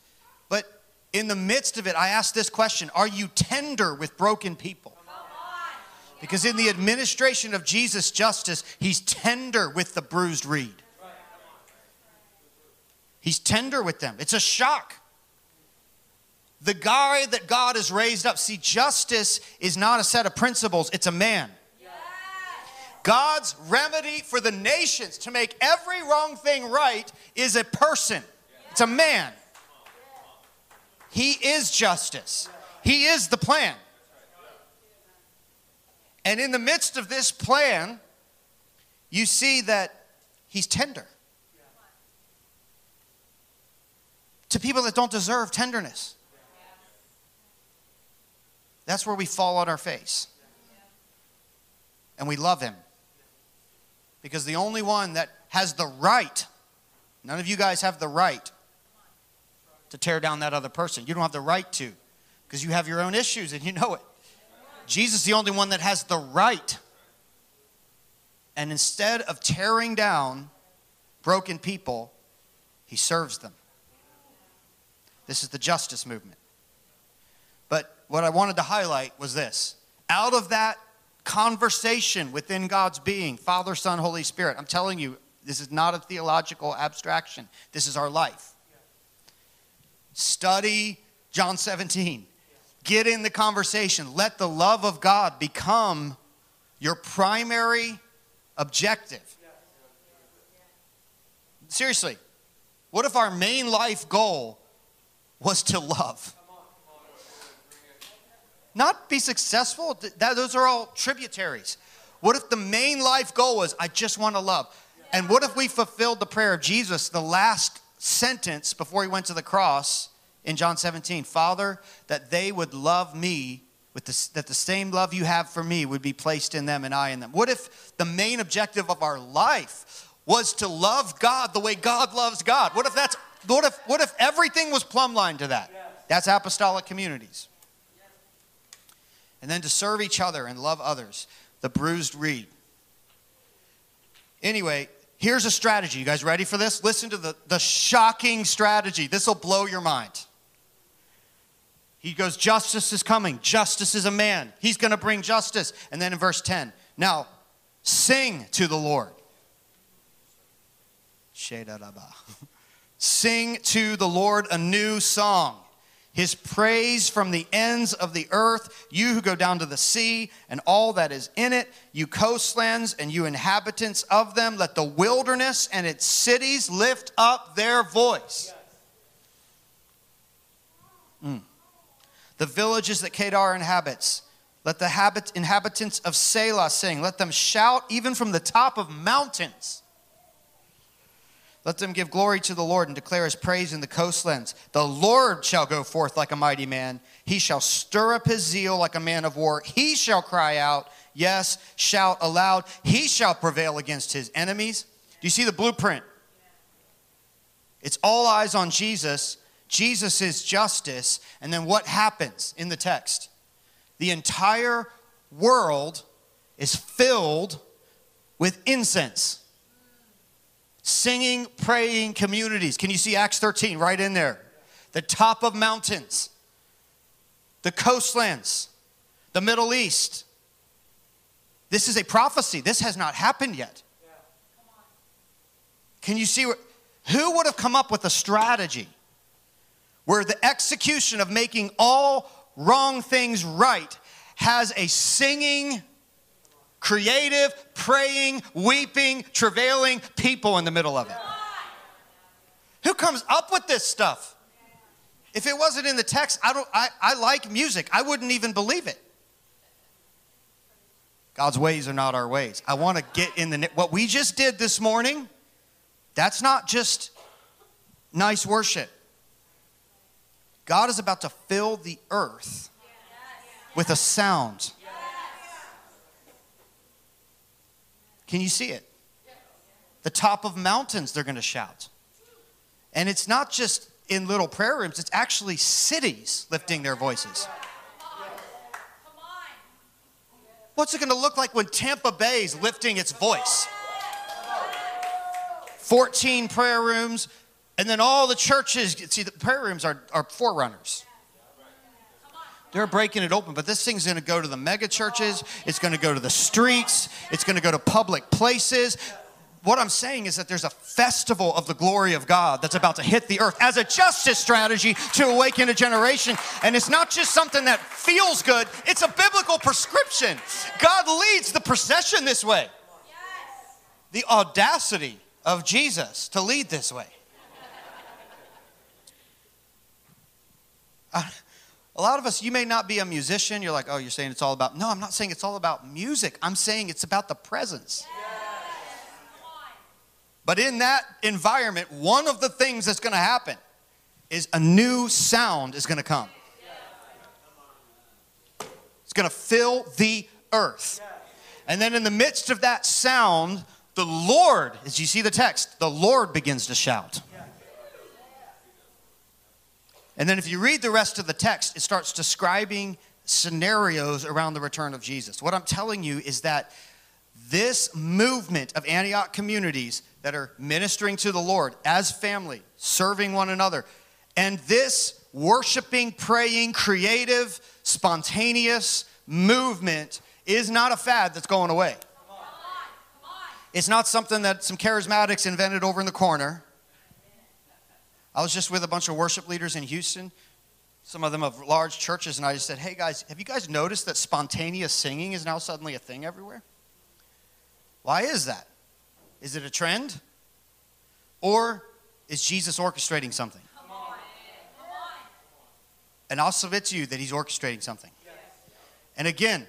But in the midst of it, I ask this question Are you tender with broken people? Because in the administration of Jesus' justice, he's tender with the bruised reed. He's tender with them. It's a shock the guy that God has raised up. See, justice is not a set of principles, it's a man. God's remedy for the nations to make every wrong thing right is a person, it's a man. He is justice, He is the plan. And in the midst of this plan, you see that He's tender. To people that don't deserve tenderness. That's where we fall on our face. And we love him. Because the only one that has the right, none of you guys have the right to tear down that other person. You don't have the right to because you have your own issues and you know it. Jesus is the only one that has the right. And instead of tearing down broken people, he serves them. This is the justice movement. What I wanted to highlight was this out of that conversation within God's being, Father, Son, Holy Spirit, I'm telling you, this is not a theological abstraction. This is our life. Study John 17. Get in the conversation. Let the love of God become your primary objective. Seriously, what if our main life goal was to love? Not be successful. That, those are all tributaries. What if the main life goal was, I just want to love? And what if we fulfilled the prayer of Jesus, the last sentence before he went to the cross in John 17 Father, that they would love me with the, that the same love you have for me would be placed in them and I in them. What if the main objective of our life was to love God the way God loves God? What if that's what if what if everything was plumb line to that? That's apostolic communities. And then to serve each other and love others, the bruised reed. Anyway, here's a strategy. You guys ready for this? Listen to the, the shocking strategy. This will blow your mind. He goes, Justice is coming. Justice is a man. He's going to bring justice. And then in verse 10, now sing to the Lord. Sing to the Lord a new song. His praise from the ends of the earth, you who go down to the sea and all that is in it, you coastlands and you inhabitants of them, let the wilderness and its cities lift up their voice. Mm. The villages that Kedar inhabits, let the habit, inhabitants of Sela sing. Let them shout even from the top of mountains. Let them give glory to the Lord and declare his praise in the coastlands. The Lord shall go forth like a mighty man. He shall stir up his zeal like a man of war. He shall cry out, yes, shout aloud. He shall prevail against his enemies. Do you see the blueprint? It's all eyes on Jesus. Jesus is justice. And then what happens in the text? The entire world is filled with incense singing, praying communities. Can you see Acts 13 right in there? The top of mountains, the coastlands, the Middle East. This is a prophecy. This has not happened yet. Can you see who would have come up with a strategy where the execution of making all wrong things right has a singing creative, praying, weeping, travailing people in the middle of it. Who comes up with this stuff? If it wasn't in the text, I, don't, I, I like music. I wouldn't even believe it. God's ways are not our ways. I want to get in the what we just did this morning. That's not just nice worship. God is about to fill the earth with a sound. Can you see it? The top of mountains, they're going to shout. And it's not just in little prayer rooms, it's actually cities lifting their voices. What's it going to look like when Tampa Bay is lifting its voice? 14 prayer rooms, and then all the churches. See, the prayer rooms are, are forerunners. They're breaking it open, but this thing's to go to the mega churches. It's to go to the streets. It's to go to public places. What I'm saying is that there's a festival of the glory of God that's about to hit the earth as a justice strategy to awaken a generation. And it's not just something that feels good, it's a biblical prescription. God leads the procession this way. The audacity of Jesus to lead this way. A lot of us, you may not be a musician. You're like, oh, you're saying it's all about. No, I'm not saying it's all about music. I'm saying it's about the presence. Yes. But in that environment, one of the things that's going to happen is a new sound is going to come. It's going to fill the earth. And then in the midst of that sound, the Lord, as you see the text, the Lord begins to shout. And then if you read the rest of the text, it starts describing scenarios around the return of Jesus. What I'm telling you is that this movement of Antioch communities that are ministering to the Lord as family, serving one another, and this worshiping, praying, creative, spontaneous movement is not a fad that's going away. It's not something that some charismatics invented over in the corner. I was just with a bunch of worship leaders in Houston, some of them of large churches, and I just said, hey guys, have you guys noticed that spontaneous singing is now suddenly a thing everywhere? Why is that? Is it a trend? Or is Jesus orchestrating something? And I'll submit to you that he's orchestrating something. And again,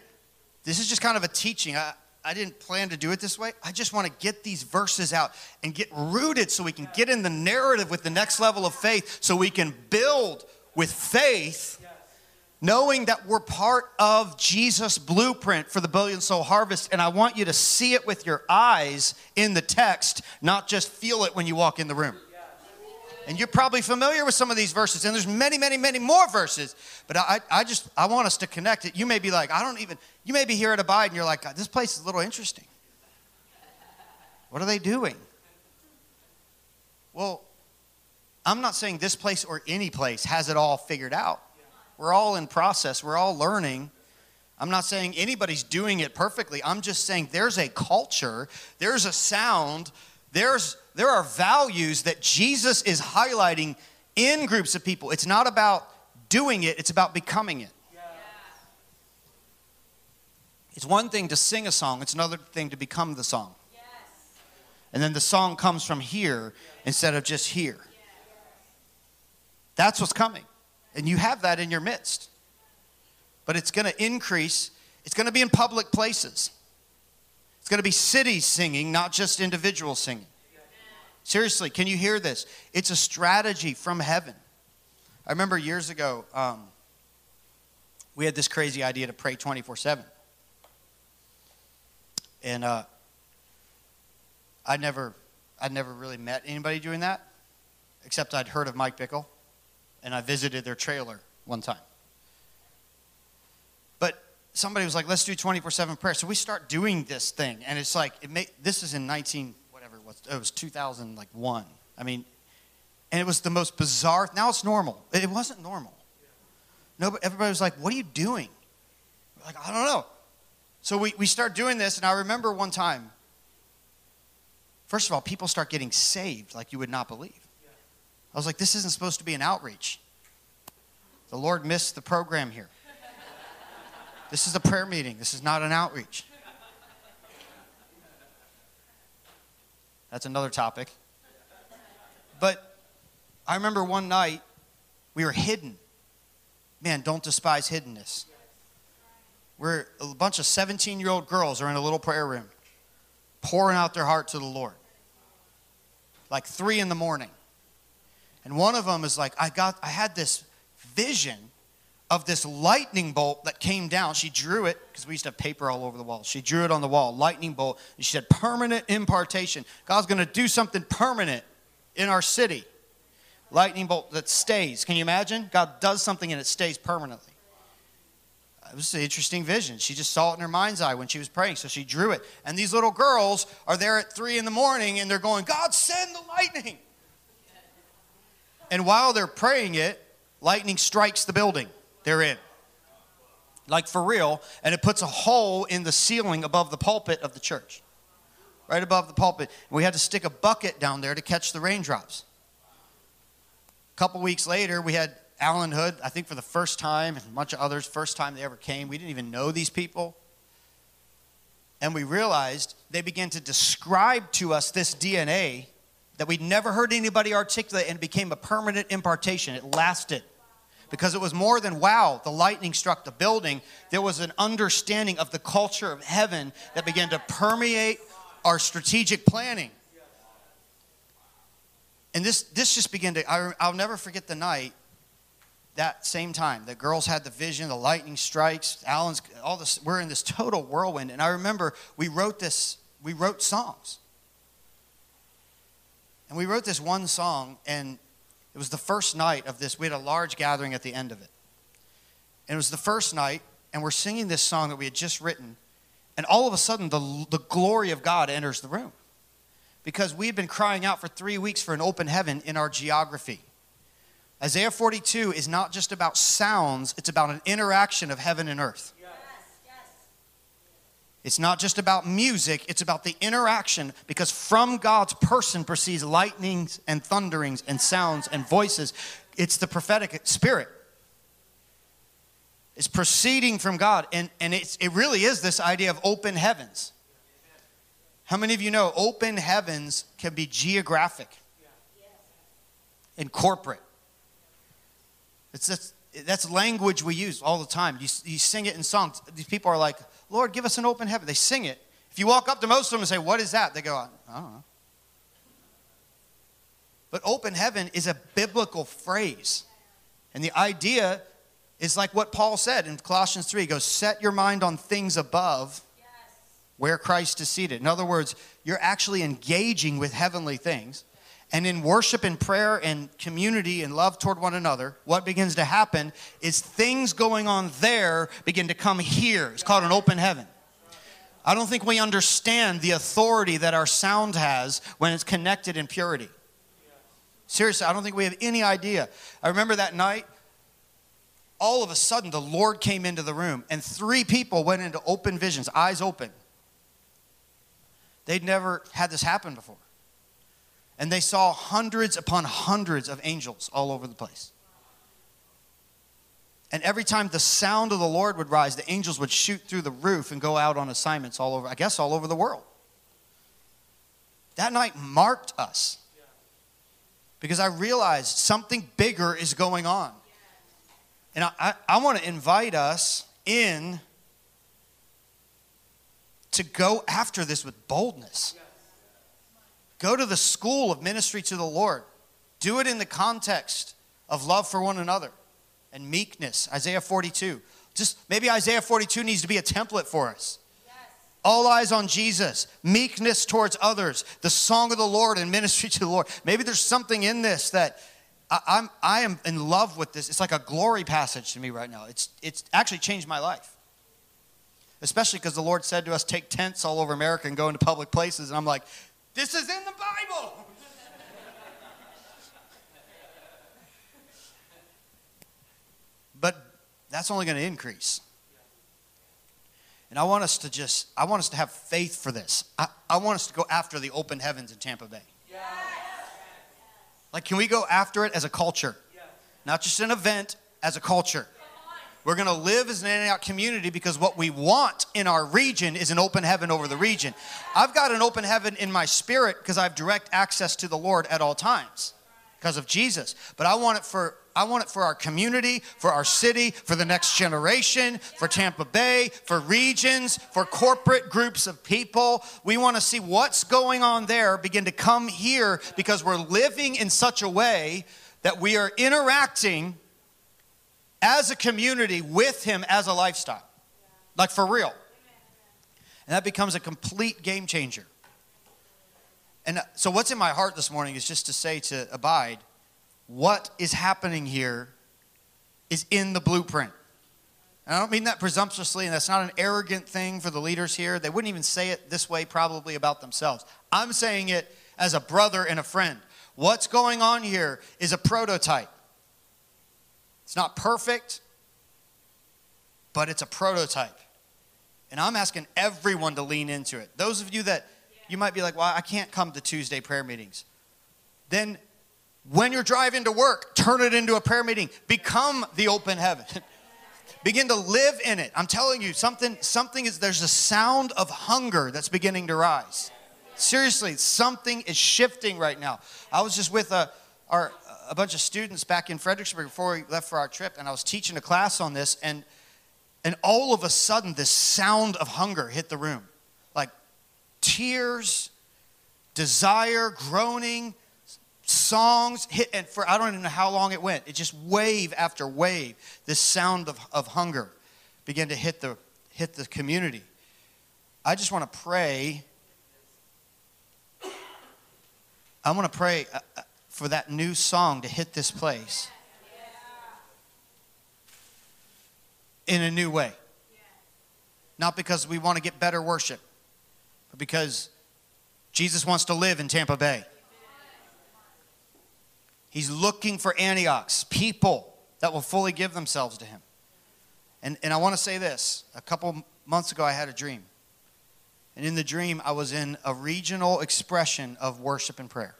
this is just kind of a teaching. I, I didn't plan to do it this way. I just want to get these verses out and get rooted so we can get in the narrative with the next level of faith so we can build with faith knowing that we're part of Jesus' blueprint for the billion soul harvest. And I want you to see it with your eyes in the text, not just feel it when you walk in the room. And you're probably familiar with some of these verses, and there's many, many, many more verses. But I, I just, I want us to connect it. You may be like, I don't even, you may be here at Abide, and you're like, this place is a little interesting. What are they doing? Well, I'm not saying this place or any place has it all figured out. We're all in process, we're all learning. I'm not saying anybody's doing it perfectly. I'm just saying there's a culture, there's a sound, there's there are values that Jesus is highlighting in groups of people. It's not about doing it, it's about becoming it. It's one thing to sing a song, it's another thing to become the song. And then the song comes from here instead of just here. That's what's coming. And you have that in your midst. But it's going to increase, it's going to be in public places. It's going to be cities singing, not just individual singing. Seriously, can you hear this? It's a strategy from heaven. I remember years ago, um, we had this crazy idea to pray 24 7. And uh, I never, I'd never really met anybody doing that, except I'd heard of Mike Bickle and I visited their trailer one time. But somebody was like, let's do 24 7 prayer. So we start doing this thing, and it's like, it may, this is in 19, was, it was 2001. I mean, and it was the most bizarre, now it's normal. It wasn't normal. No, everybody was like, what are you doing? We're like, I don't know. So we, we start doing this, and I remember one time, first of all, people start getting saved like you would not believe. I was like, this isn't supposed to be an outreach. The Lord missed the program here. This is a prayer meeting, this is not an outreach. That's another topic. But I remember one night we were hidden. Man, don't despise hiddenness. We're a bunch of 17 year old girls are in a little prayer room, pouring out their heart to the Lord. Like three in the morning. And one of them is like, I got, I had this vision of this lightning bolt that came down. She drew it because we used to have paper all over the wall. She drew it on the wall, lightning bolt. And she said, permanent impartation. God's going to do something permanent in our city. Lightning bolt that stays. Can you imagine? God does something and it stays permanently. It was an interesting vision. She just saw it in her mind's eye when she was praying, so she drew it. And these little girls are there at three in the morning and they're going, God, send the lightning. And while they're praying it, lightning strikes the building they're in. Like for real. And it puts a hole in the ceiling above the pulpit of the church. Right above the pulpit. We had to stick a bucket down there to catch the raindrops. A couple weeks later, we had Alan Hood, I think for the first time, and a bunch of others, first time they ever came. We didn't even know these people. And we realized they began to describe to us this DNA that we'd never heard anybody articulate and it became a permanent impartation. It lasted because it was more than wow, the lightning struck the building. There was an understanding of the culture of heaven that began to permeate our strategic planning. And this, this just began to, I, I'll never forget the night that same time. The girls had the vision, the lightning strikes, Alan's, all this, we're in this total whirlwind. And I remember we wrote this, we wrote songs. And we wrote this one song, and it was the first night of this. We had a large gathering at the end of it. And it was the first night, and we're singing this song that we had just written. And all of a sudden, the, the glory of God enters the room. Because we had been crying out for three weeks for an open heaven in our geography. Isaiah 42 is not just about sounds, it's about an interaction of heaven and earth. It's not just about music, it's about the interaction because from God's person proceeds lightnings and thunderings and sounds and voices. It's the prophetic spirit. It's proceeding from God. And, and it's, it really is this idea of open heavens. How many of you know open heavens can be geographic and corporate? It's just, that's language we use all the time. You, you sing it in songs. These people are like, Lord, give us an open heaven. They sing it, If you walk up to most of them and say, What is that? They go, I don't know. But open heaven is a biblical phrase. And the idea is like what Paul said in Colossians 3 he goes, Set your mind on things above where Christ is seated. In other words, you're actually engaging with heavenly things. And in worship and prayer and community and love toward one another, what begins to happen is things going on there begin to come here. It's called an open heaven. I don't think we understand the authority that our sound has when it's connected in purity. Seriously, I don't think we have any idea. I remember that night, all of a sudden, the Lord came into the room, and three people went into open visions, eyes open. They'd never had this happen before. And they saw hundreds upon hundreds of angels all over the place. And every time the sound of the Lord would rise, the angels would shoot through the roof and go out on assignments all over, I guess, all over the world. That night marked us because I realized something bigger is going on. And I, I, I want to invite us in to go after this with boldness. Go to the school of ministry to the Lord. Do it in the context of love for one another and meekness. Isaiah 42. Just maybe Isaiah 42 needs to be a template for us. All eyes on Jesus, meekness towards others, the song of the Lord and ministry to the Lord. Maybe there's something in this that I, I'm, I am in love with this. It's like a glory passage to me right now. It's, it's actually changed my life. Especially because the Lord said to us, take tents all over America and go into public places. And I'm like, this is in the Bible. but that's only going to increase. And I want us to just, I want us to have faith for this. I, I want us to go after the open heavens in Tampa Bay. Yes. Like, can we go after it as a culture? Yes. Not just an event, as a culture. We're going to live as an Antioch community because what we want in our region is an open heaven over the region. I've got an open heaven in my spirit because I have direct access to the Lord at all times because of Jesus. But I want it for I want it for our community, for our city, for the next generation, for Tampa Bay, for regions, for corporate groups of people. We want to see what's going on there begin to come here because we're living in such a way that we are interacting as a community with Him as a lifestyle. Like for real. And that becomes a complete game changer. And uh, so, what's in my heart this morning is just to say to Abide, what is happening here is in the blueprint. And I don't mean that presumptuously, and that's not an arrogant thing for the leaders here. They wouldn't even say it this way probably about themselves. I'm saying it as a brother and a friend. What's going on here is a prototype. It's not perfect, but it's a prototype. And I'm asking everyone to lean into it. Those of you that you might be like, well, I can't come to Tuesday prayer meetings. Then when you're driving to work, turn it into a prayer meeting. Become the open heaven. Begin to live in it. I'm telling you, something, something is there's a sound of hunger that's beginning to rise. Seriously, something is shifting right now. I was just with a, our a bunch of students back in Fredericksburg before we left for our trip, and I was teaching a class on this, and and all of a sudden, this sound of hunger hit the room, like tears, desire, groaning, songs hit, and for I don't even know how long it went. It just wave after wave. This sound of, of hunger began to hit the hit the community. I just want to pray. I want to pray. Uh, uh, for that new song to hit this place in a new way. Not because we want to get better worship, but because Jesus wants to live in Tampa Bay. He's looking for Antiochs, people that will fully give themselves to him. And, and I want to say this a couple months ago, I had a dream. And in the dream, I was in a regional expression of worship and prayer.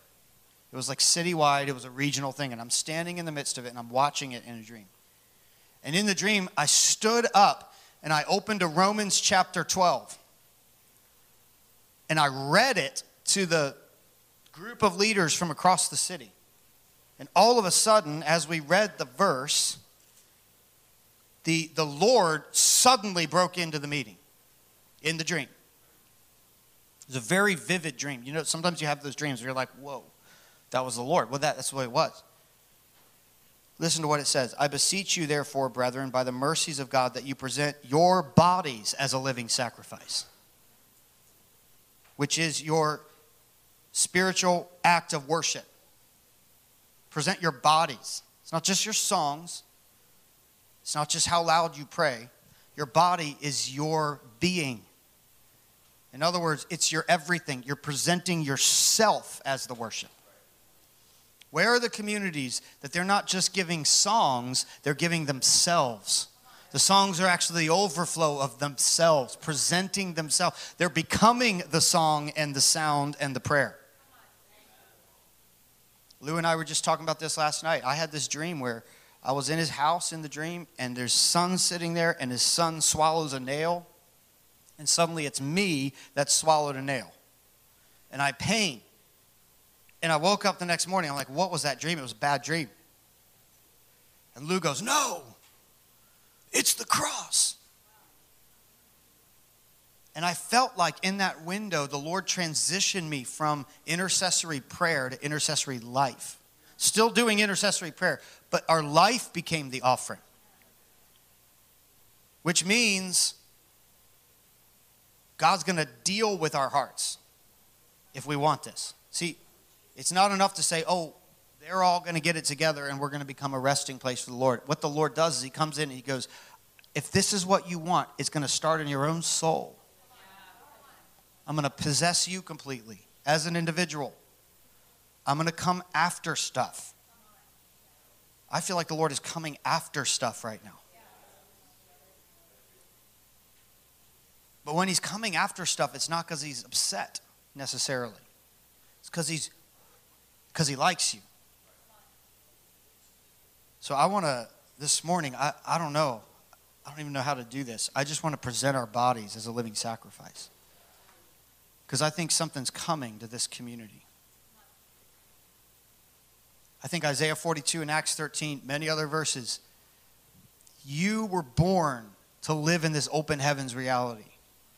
It was like citywide, it was a regional thing. And I'm standing in the midst of it and I'm watching it in a dream. And in the dream, I stood up and I opened to Romans chapter 12. And I read it to the group of leaders from across the city. And all of a sudden, as we read the verse, the, the Lord suddenly broke into the meeting in the dream. It was a very vivid dream. You know, sometimes you have those dreams where you're like, whoa, that was the Lord. Well, that, that's what it was. Listen to what it says. I beseech you, therefore, brethren, by the mercies of God, that you present your bodies as a living sacrifice, which is your spiritual act of worship. Present your bodies. It's not just your songs, it's not just how loud you pray. Your body is your being. In other words, it's your everything. You're presenting yourself as the worship. Where are the communities that they're not just giving songs, they're giving themselves? The songs are actually the overflow of themselves, presenting themselves. They're becoming the song and the sound and the prayer. Lou and I were just talking about this last night. I had this dream where I was in his house in the dream, and there's son sitting there, and his son swallows a nail, and suddenly it's me that swallowed a nail. And I pain. And I woke up the next morning. I'm like, what was that dream? It was a bad dream. And Lou goes, no, it's the cross. And I felt like in that window, the Lord transitioned me from intercessory prayer to intercessory life. Still doing intercessory prayer, but our life became the offering. Which means God's going to deal with our hearts if we want this. See, it's not enough to say, oh, they're all going to get it together and we're going to become a resting place for the Lord. What the Lord does is He comes in and He goes, if this is what you want, it's going to start in your own soul. I'm going to possess you completely as an individual. I'm going to come after stuff. I feel like the Lord is coming after stuff right now. But when he's coming after stuff, it's not because he's upset necessarily. It's because he's because he likes you. So I want to this morning, I, I don't know. I don't even know how to do this. I just want to present our bodies as a living sacrifice. Because I think something's coming to this community. I think Isaiah 42 and Acts 13, many other verses. You were born to live in this open heavens reality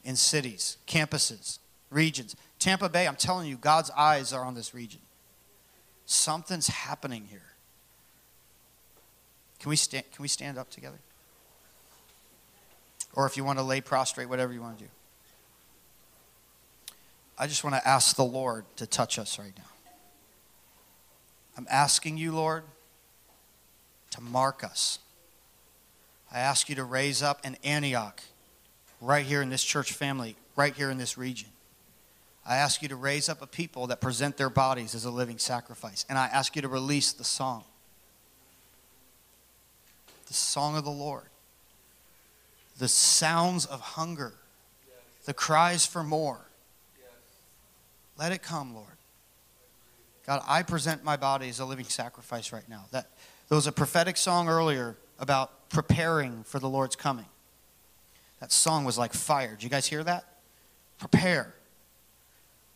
in cities, campuses, regions. Tampa Bay, I'm telling you, God's eyes are on this region. Something's happening here. Can we, stand, can we stand up together? Or if you want to lay prostrate, whatever you want to do. I just want to ask the Lord to touch us right now. I'm asking you, Lord, to mark us. I ask you to raise up an Antioch right here in this church family, right here in this region. I ask you to raise up a people that present their bodies as a living sacrifice. And I ask you to release the song the song of the Lord, the sounds of hunger, the cries for more. Let it come, Lord. God, I present my body as a living sacrifice right now. That there was a prophetic song earlier about preparing for the Lord's coming. That song was like fire. Did you guys hear that? Prepare.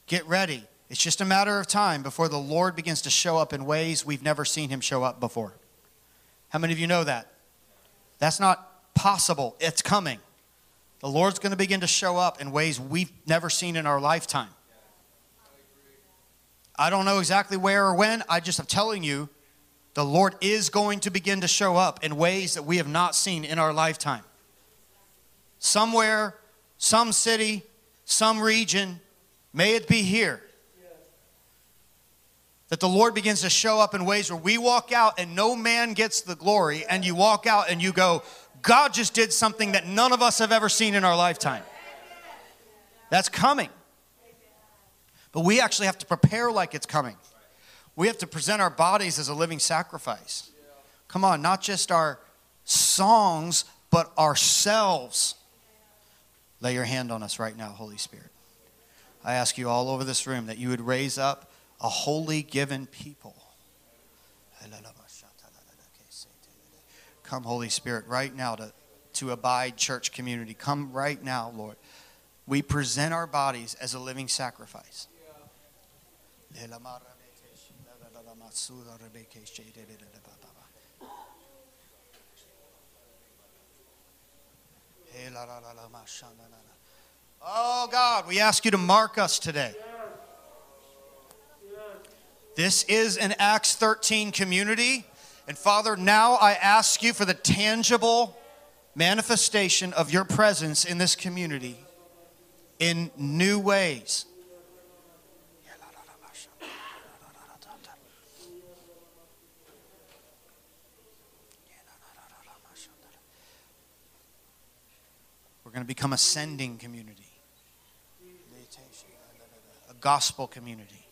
Get ready. It's just a matter of time before the Lord begins to show up in ways we've never seen him show up before. How many of you know that? That's not possible. It's coming. The Lord's going to begin to show up in ways we've never seen in our lifetime. I don't know exactly where or when. I just am telling you, the Lord is going to begin to show up in ways that we have not seen in our lifetime. Somewhere, some city, some region, may it be here. That the Lord begins to show up in ways where we walk out and no man gets the glory, and you walk out and you go, God just did something that none of us have ever seen in our lifetime. That's coming. But we actually have to prepare like it's coming. We have to present our bodies as a living sacrifice. Come on, not just our songs, but ourselves. Lay your hand on us right now, Holy Spirit. I ask you all over this room that you would raise up a holy given people. Come, Holy Spirit, right now to, to abide church community. Come right now, Lord. We present our bodies as a living sacrifice. Oh God, we ask you to mark us today. This is an Acts 13 community. And Father, now I ask you for the tangible manifestation of your presence in this community in new ways. We're going to become a sending community, gospel community.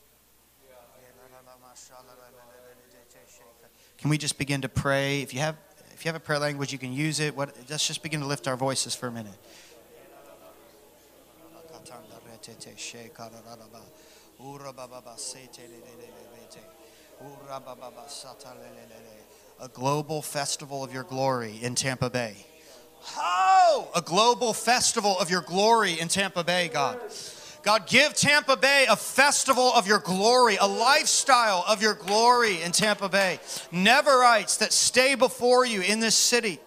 Can we just begin to pray? If you have, if you have a prayer language, you can use it. What, let's just begin to lift our voices for a minute. A global festival of your glory in Tampa Bay. Oh, a global festival of your glory in Tampa Bay, God. God, give Tampa Bay a festival of your glory, a lifestyle of your glory in Tampa Bay. Neverites that stay before you in this city.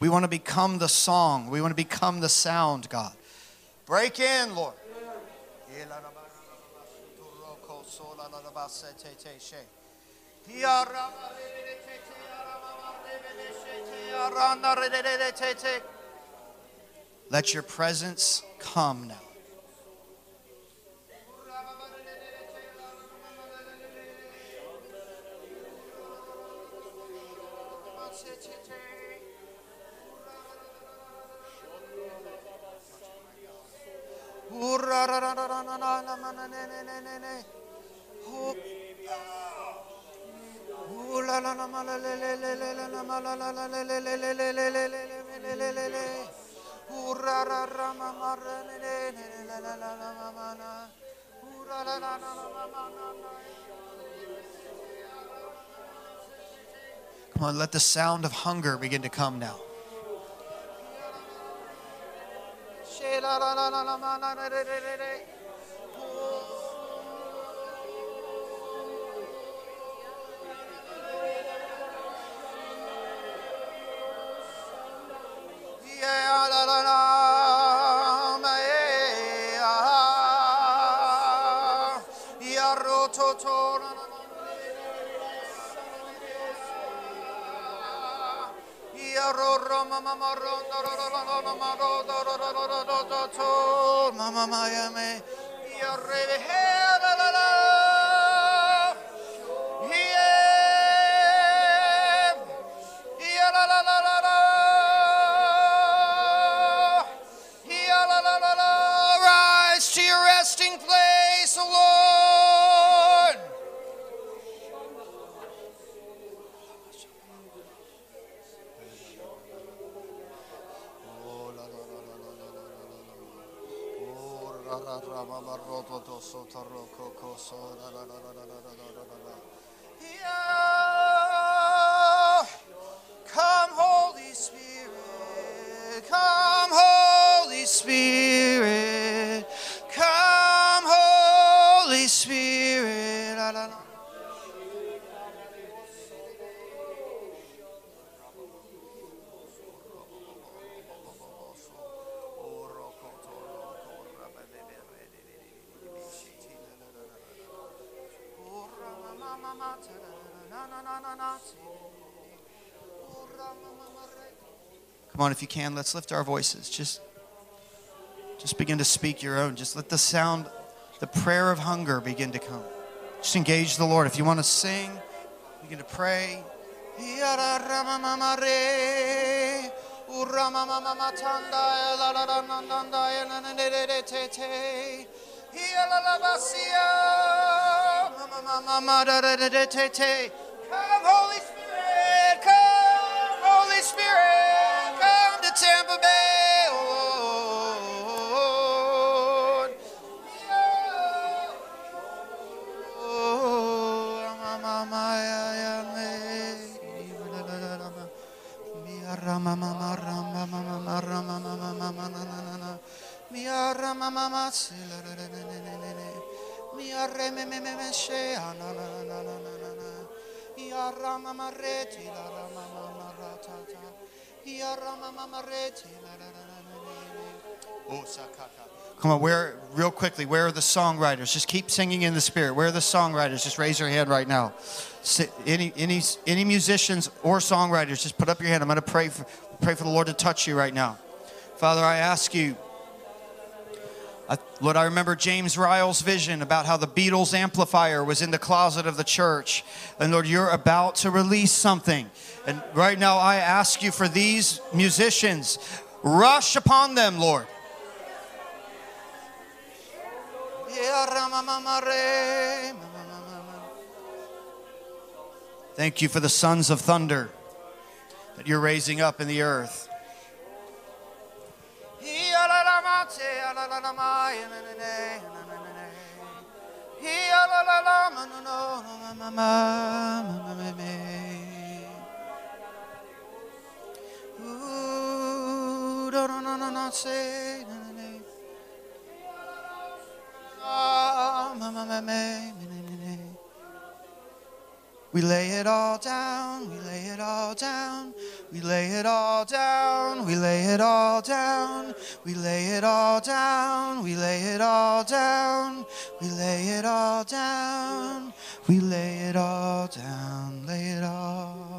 We want to become the song. We want to become the sound, God. Break in, Lord. Let your presence come now. Come on, let the sound of hunger begin to come now. Sotaroko Koso, da da da da da da da. Come on, if you can, let's lift our voices. Just, just begin to speak your own. Just let the sound, the prayer of hunger begin to come. Just engage the Lord. If you want to sing, begin to pray. na, na, na, na. Ia, rama, ma, re, ti, la, rama, mama, ra, ta, ta. Oh, Come on, where, real quickly, where are the songwriters? Just keep singing in the spirit. Where are the songwriters? Just raise your hand right now. Any, any, any musicians or songwriters, just put up your hand. I'm going to pray for, pray for the Lord to touch you right now. Father, I ask you, I, Lord, I remember James Ryle's vision about how the Beatles amplifier was in the closet of the church. And Lord, you're about to release something. And right now, I ask you for these musicians, rush upon them, Lord. Thank you for the sons of thunder that you're raising up in the earth. Ooh, We lay it all down, we lay it all down, we lay it all down, we lay it all down, we lay it all down, we lay it all down, we lay it all down, we lay it all down, lay it all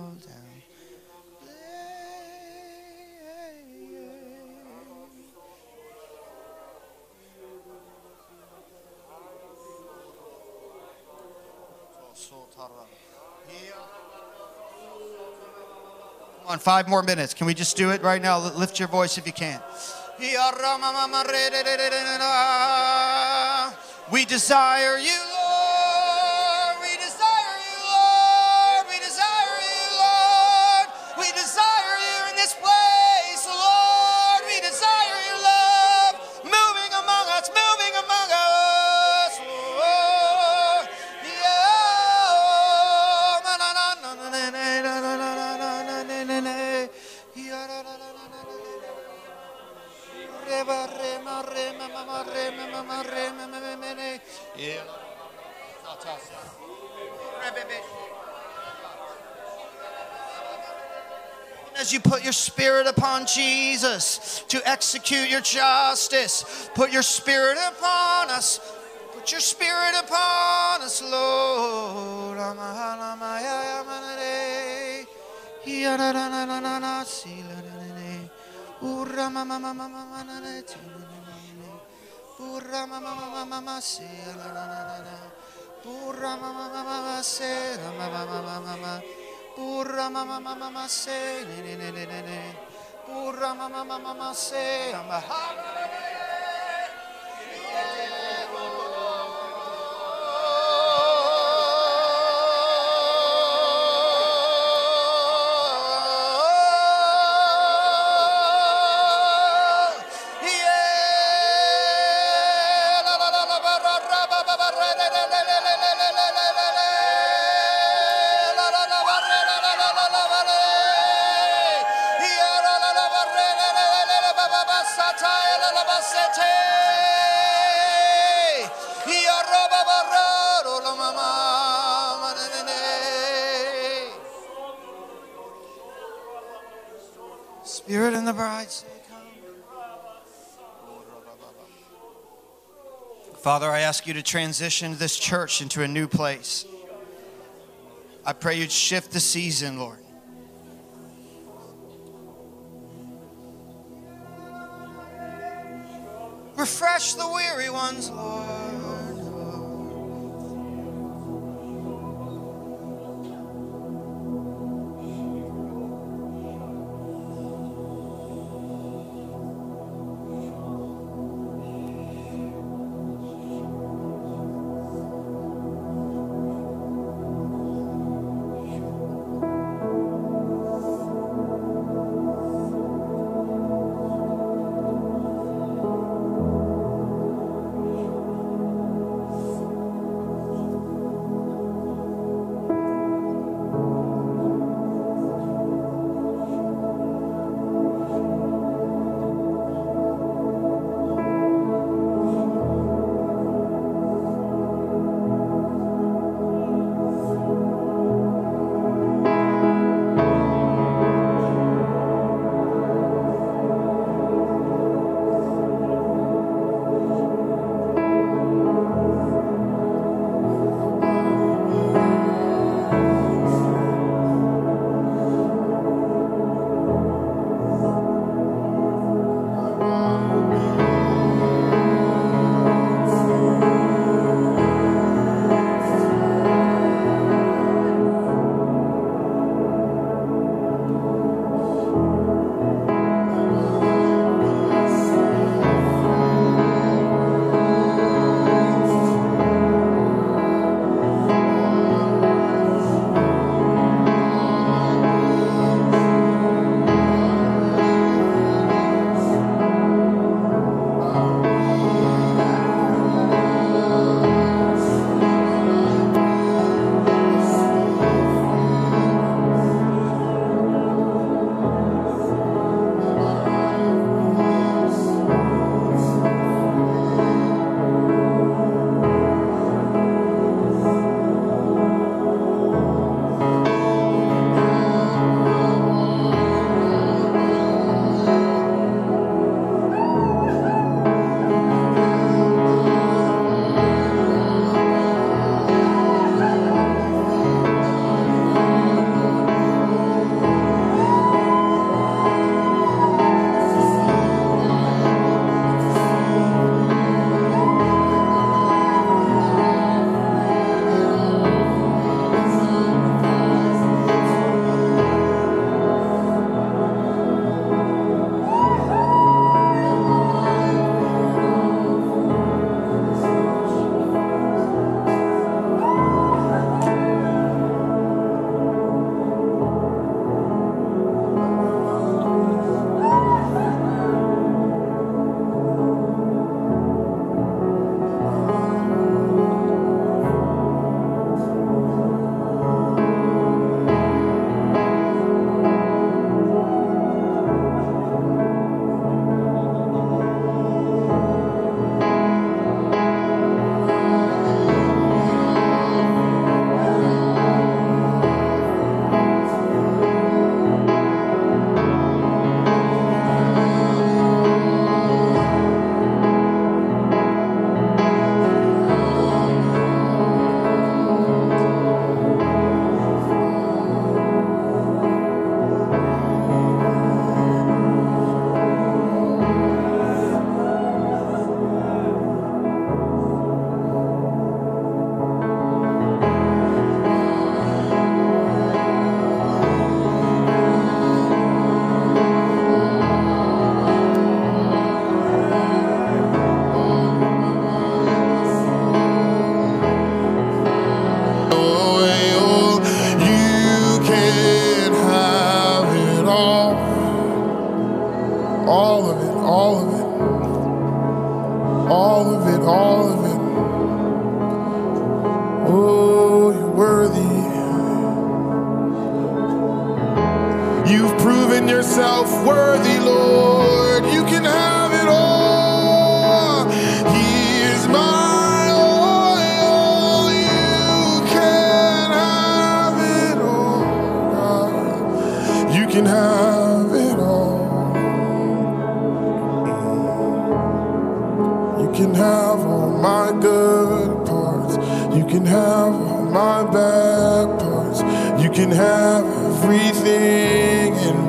Come on, five more minutes. Can we just do it right now? Lift your voice if you can. We desire you, Lord. As you put your spirit upon Jesus to execute your justice, put your spirit upon us. Put your spirit upon us, Lord. Burra mama mama mama se la la la la la. Burra mama mama mama se la mama mama mama. Burra mama mama mama se ne ne ne ne ne. Burra mama mama mama se la mama. Ask you to transition this church into a new place. I pray you'd shift the season, Lord. Refresh the weary ones, Lord.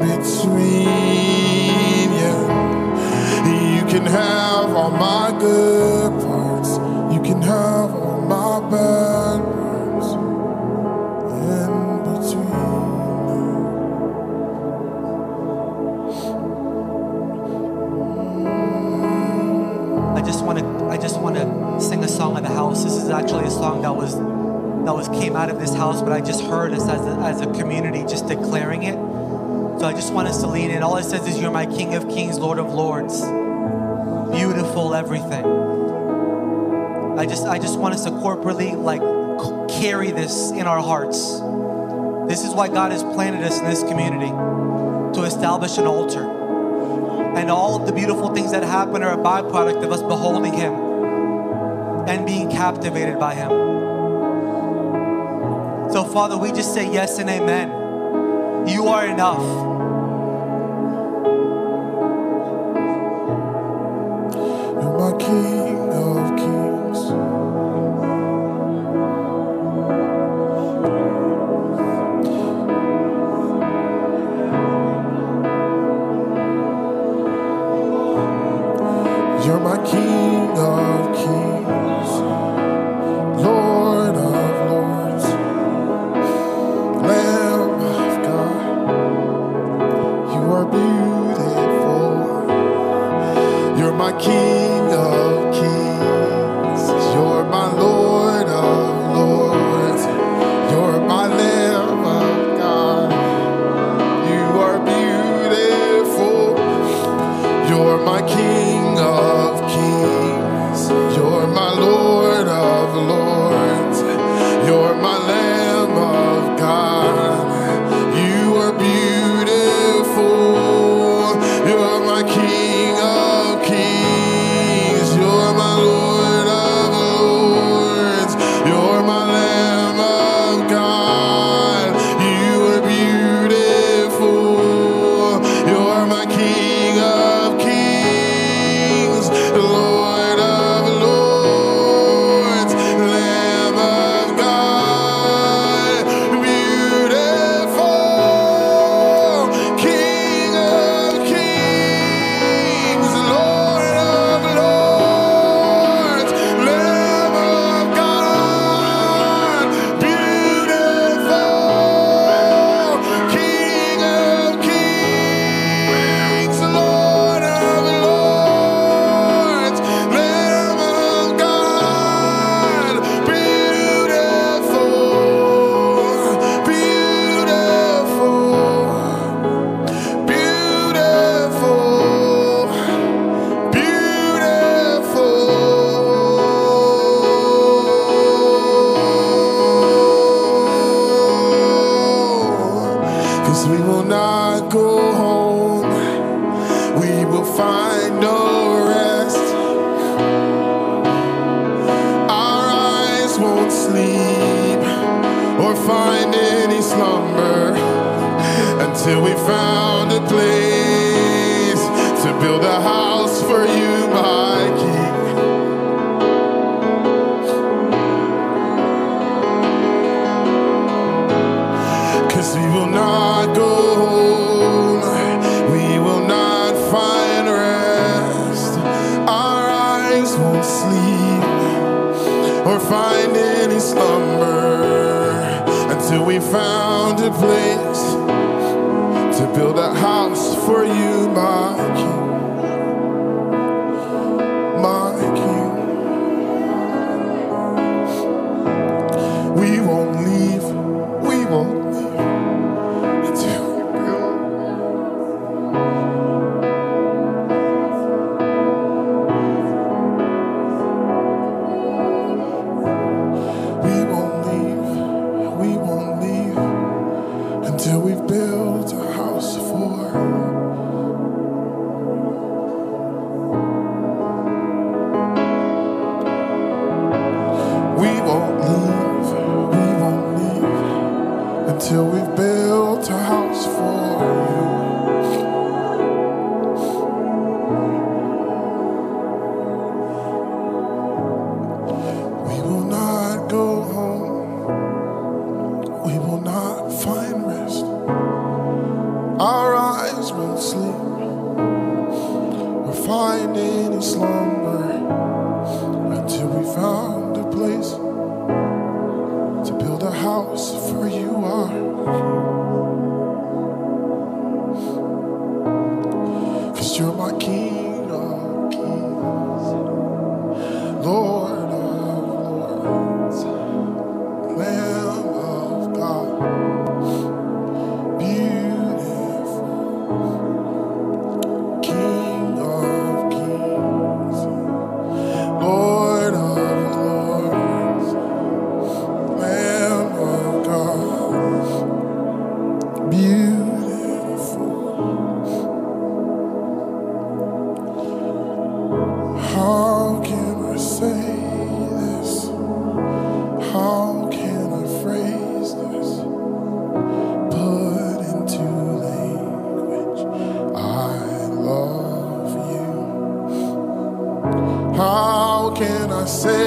Between. Yeah. You can have all my good parts. You can have all my bad parts in between. I just want to I just want to sing a song of the house. This is actually a song that was that was came out of this house, but I just heard us as a, as a community just declaring it. So I just want us to lean in. All it says is, "You're my King of Kings, Lord of Lords, beautiful everything." I just I just want us to corporately like carry this in our hearts. This is why God has planted us in this community to establish an altar and all of the beautiful things that happen are a byproduct of us beholding Him and being captivated by Him. So, Father, we just say yes and amen. You are enough. Say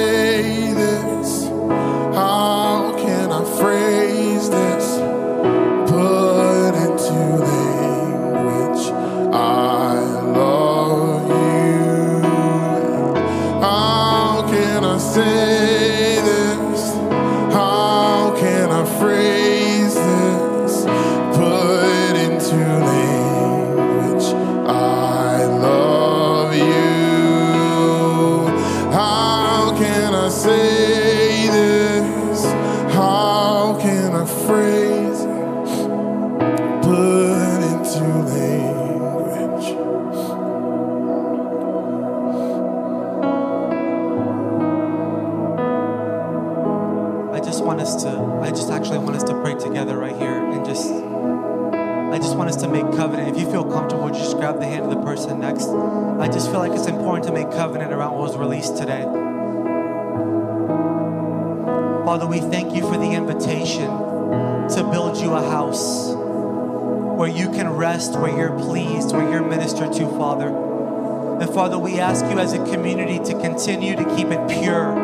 continue to keep it pure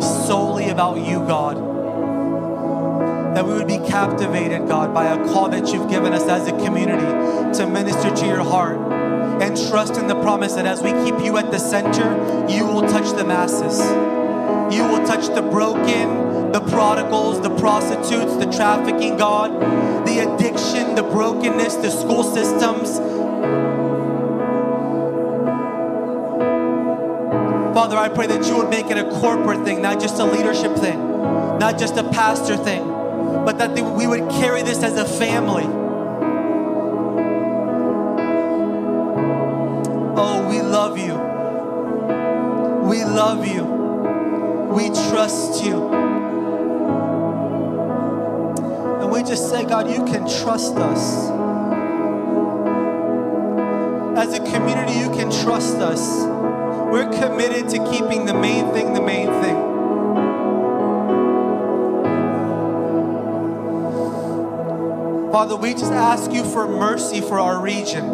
solely about you, God. That we would be captivated, God, by a call that you've given us as a community to minister to your heart and trust in the promise that as we keep you at the center, you will touch the masses. You will touch the broken, the prodigals, the prostitutes, the trafficking, God, the addiction, the brokenness, the school systems, I pray that you would make it a corporate thing, not just a leadership thing, not just a pastor thing, but that we would carry this as a family. Oh, we love you. We love you. We trust you. And we just say, God, you can trust us. As a community, you can trust us. Committed to keeping the main thing the main thing. Father, we just ask you for mercy for our region.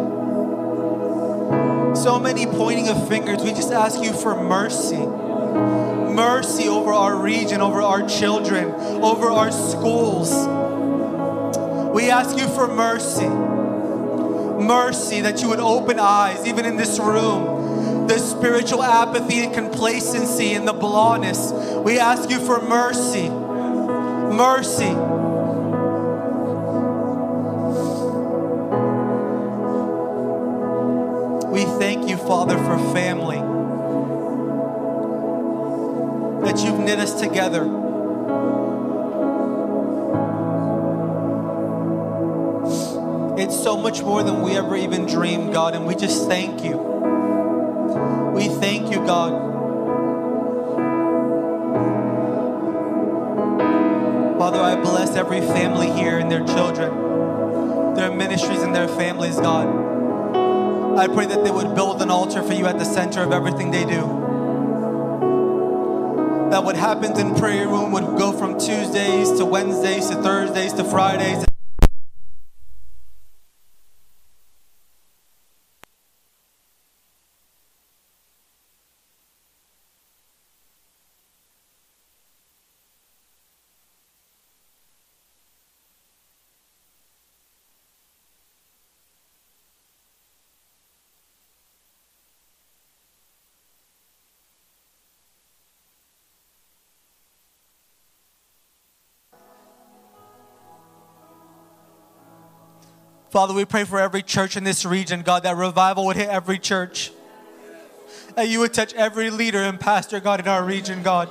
So many pointing of fingers, we just ask you for mercy. Mercy over our region, over our children, over our schools. We ask you for mercy. Mercy that you would open eyes, even in this room, spiritual apathy and complacency and the blindness. We ask you for mercy. Mercy. We thank you, Father, for family. That you've knit us together. It's so much more than we ever even dreamed, God, and we just thank you. God. Father, I bless every family here and their children, their ministries and their families, God. I pray that they would build an altar for you at the center of everything they do. That what happens in prayer room would go from Tuesdays to Wednesdays to Thursdays to Fridays. Father, we pray for every church in this region, God, that revival would hit every church. That you would touch every leader and pastor, God, in our region, God.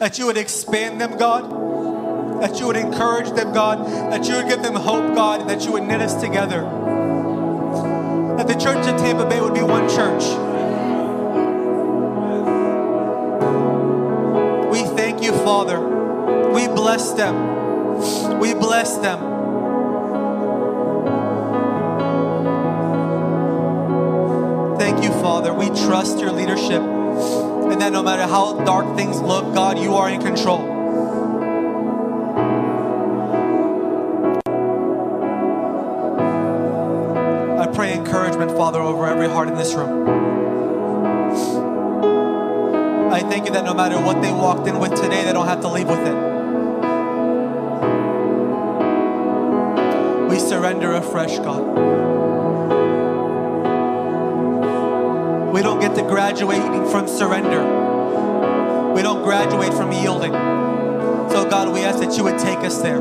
That you would expand them, God. That you would encourage them, God. That you would give them hope, God. And that you would knit us together. That the church of Tampa Bay would be one church. We thank you, Father. We bless them. We bless them. Trust your leadership. And that no matter how dark things look, God, you are in control. I pray encouragement, Father, over every heart in this room. I thank you that no matter what they walked in with today, they don't have to leave with it. We surrender afresh, God. To graduate from surrender. We don't graduate from yielding. So, God, we ask that you would take us there.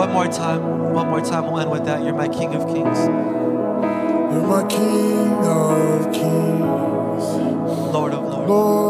One more time. One more time. We'll end with that. You're my King of Kings, You're my King of Kings, Lord of Lords. Lord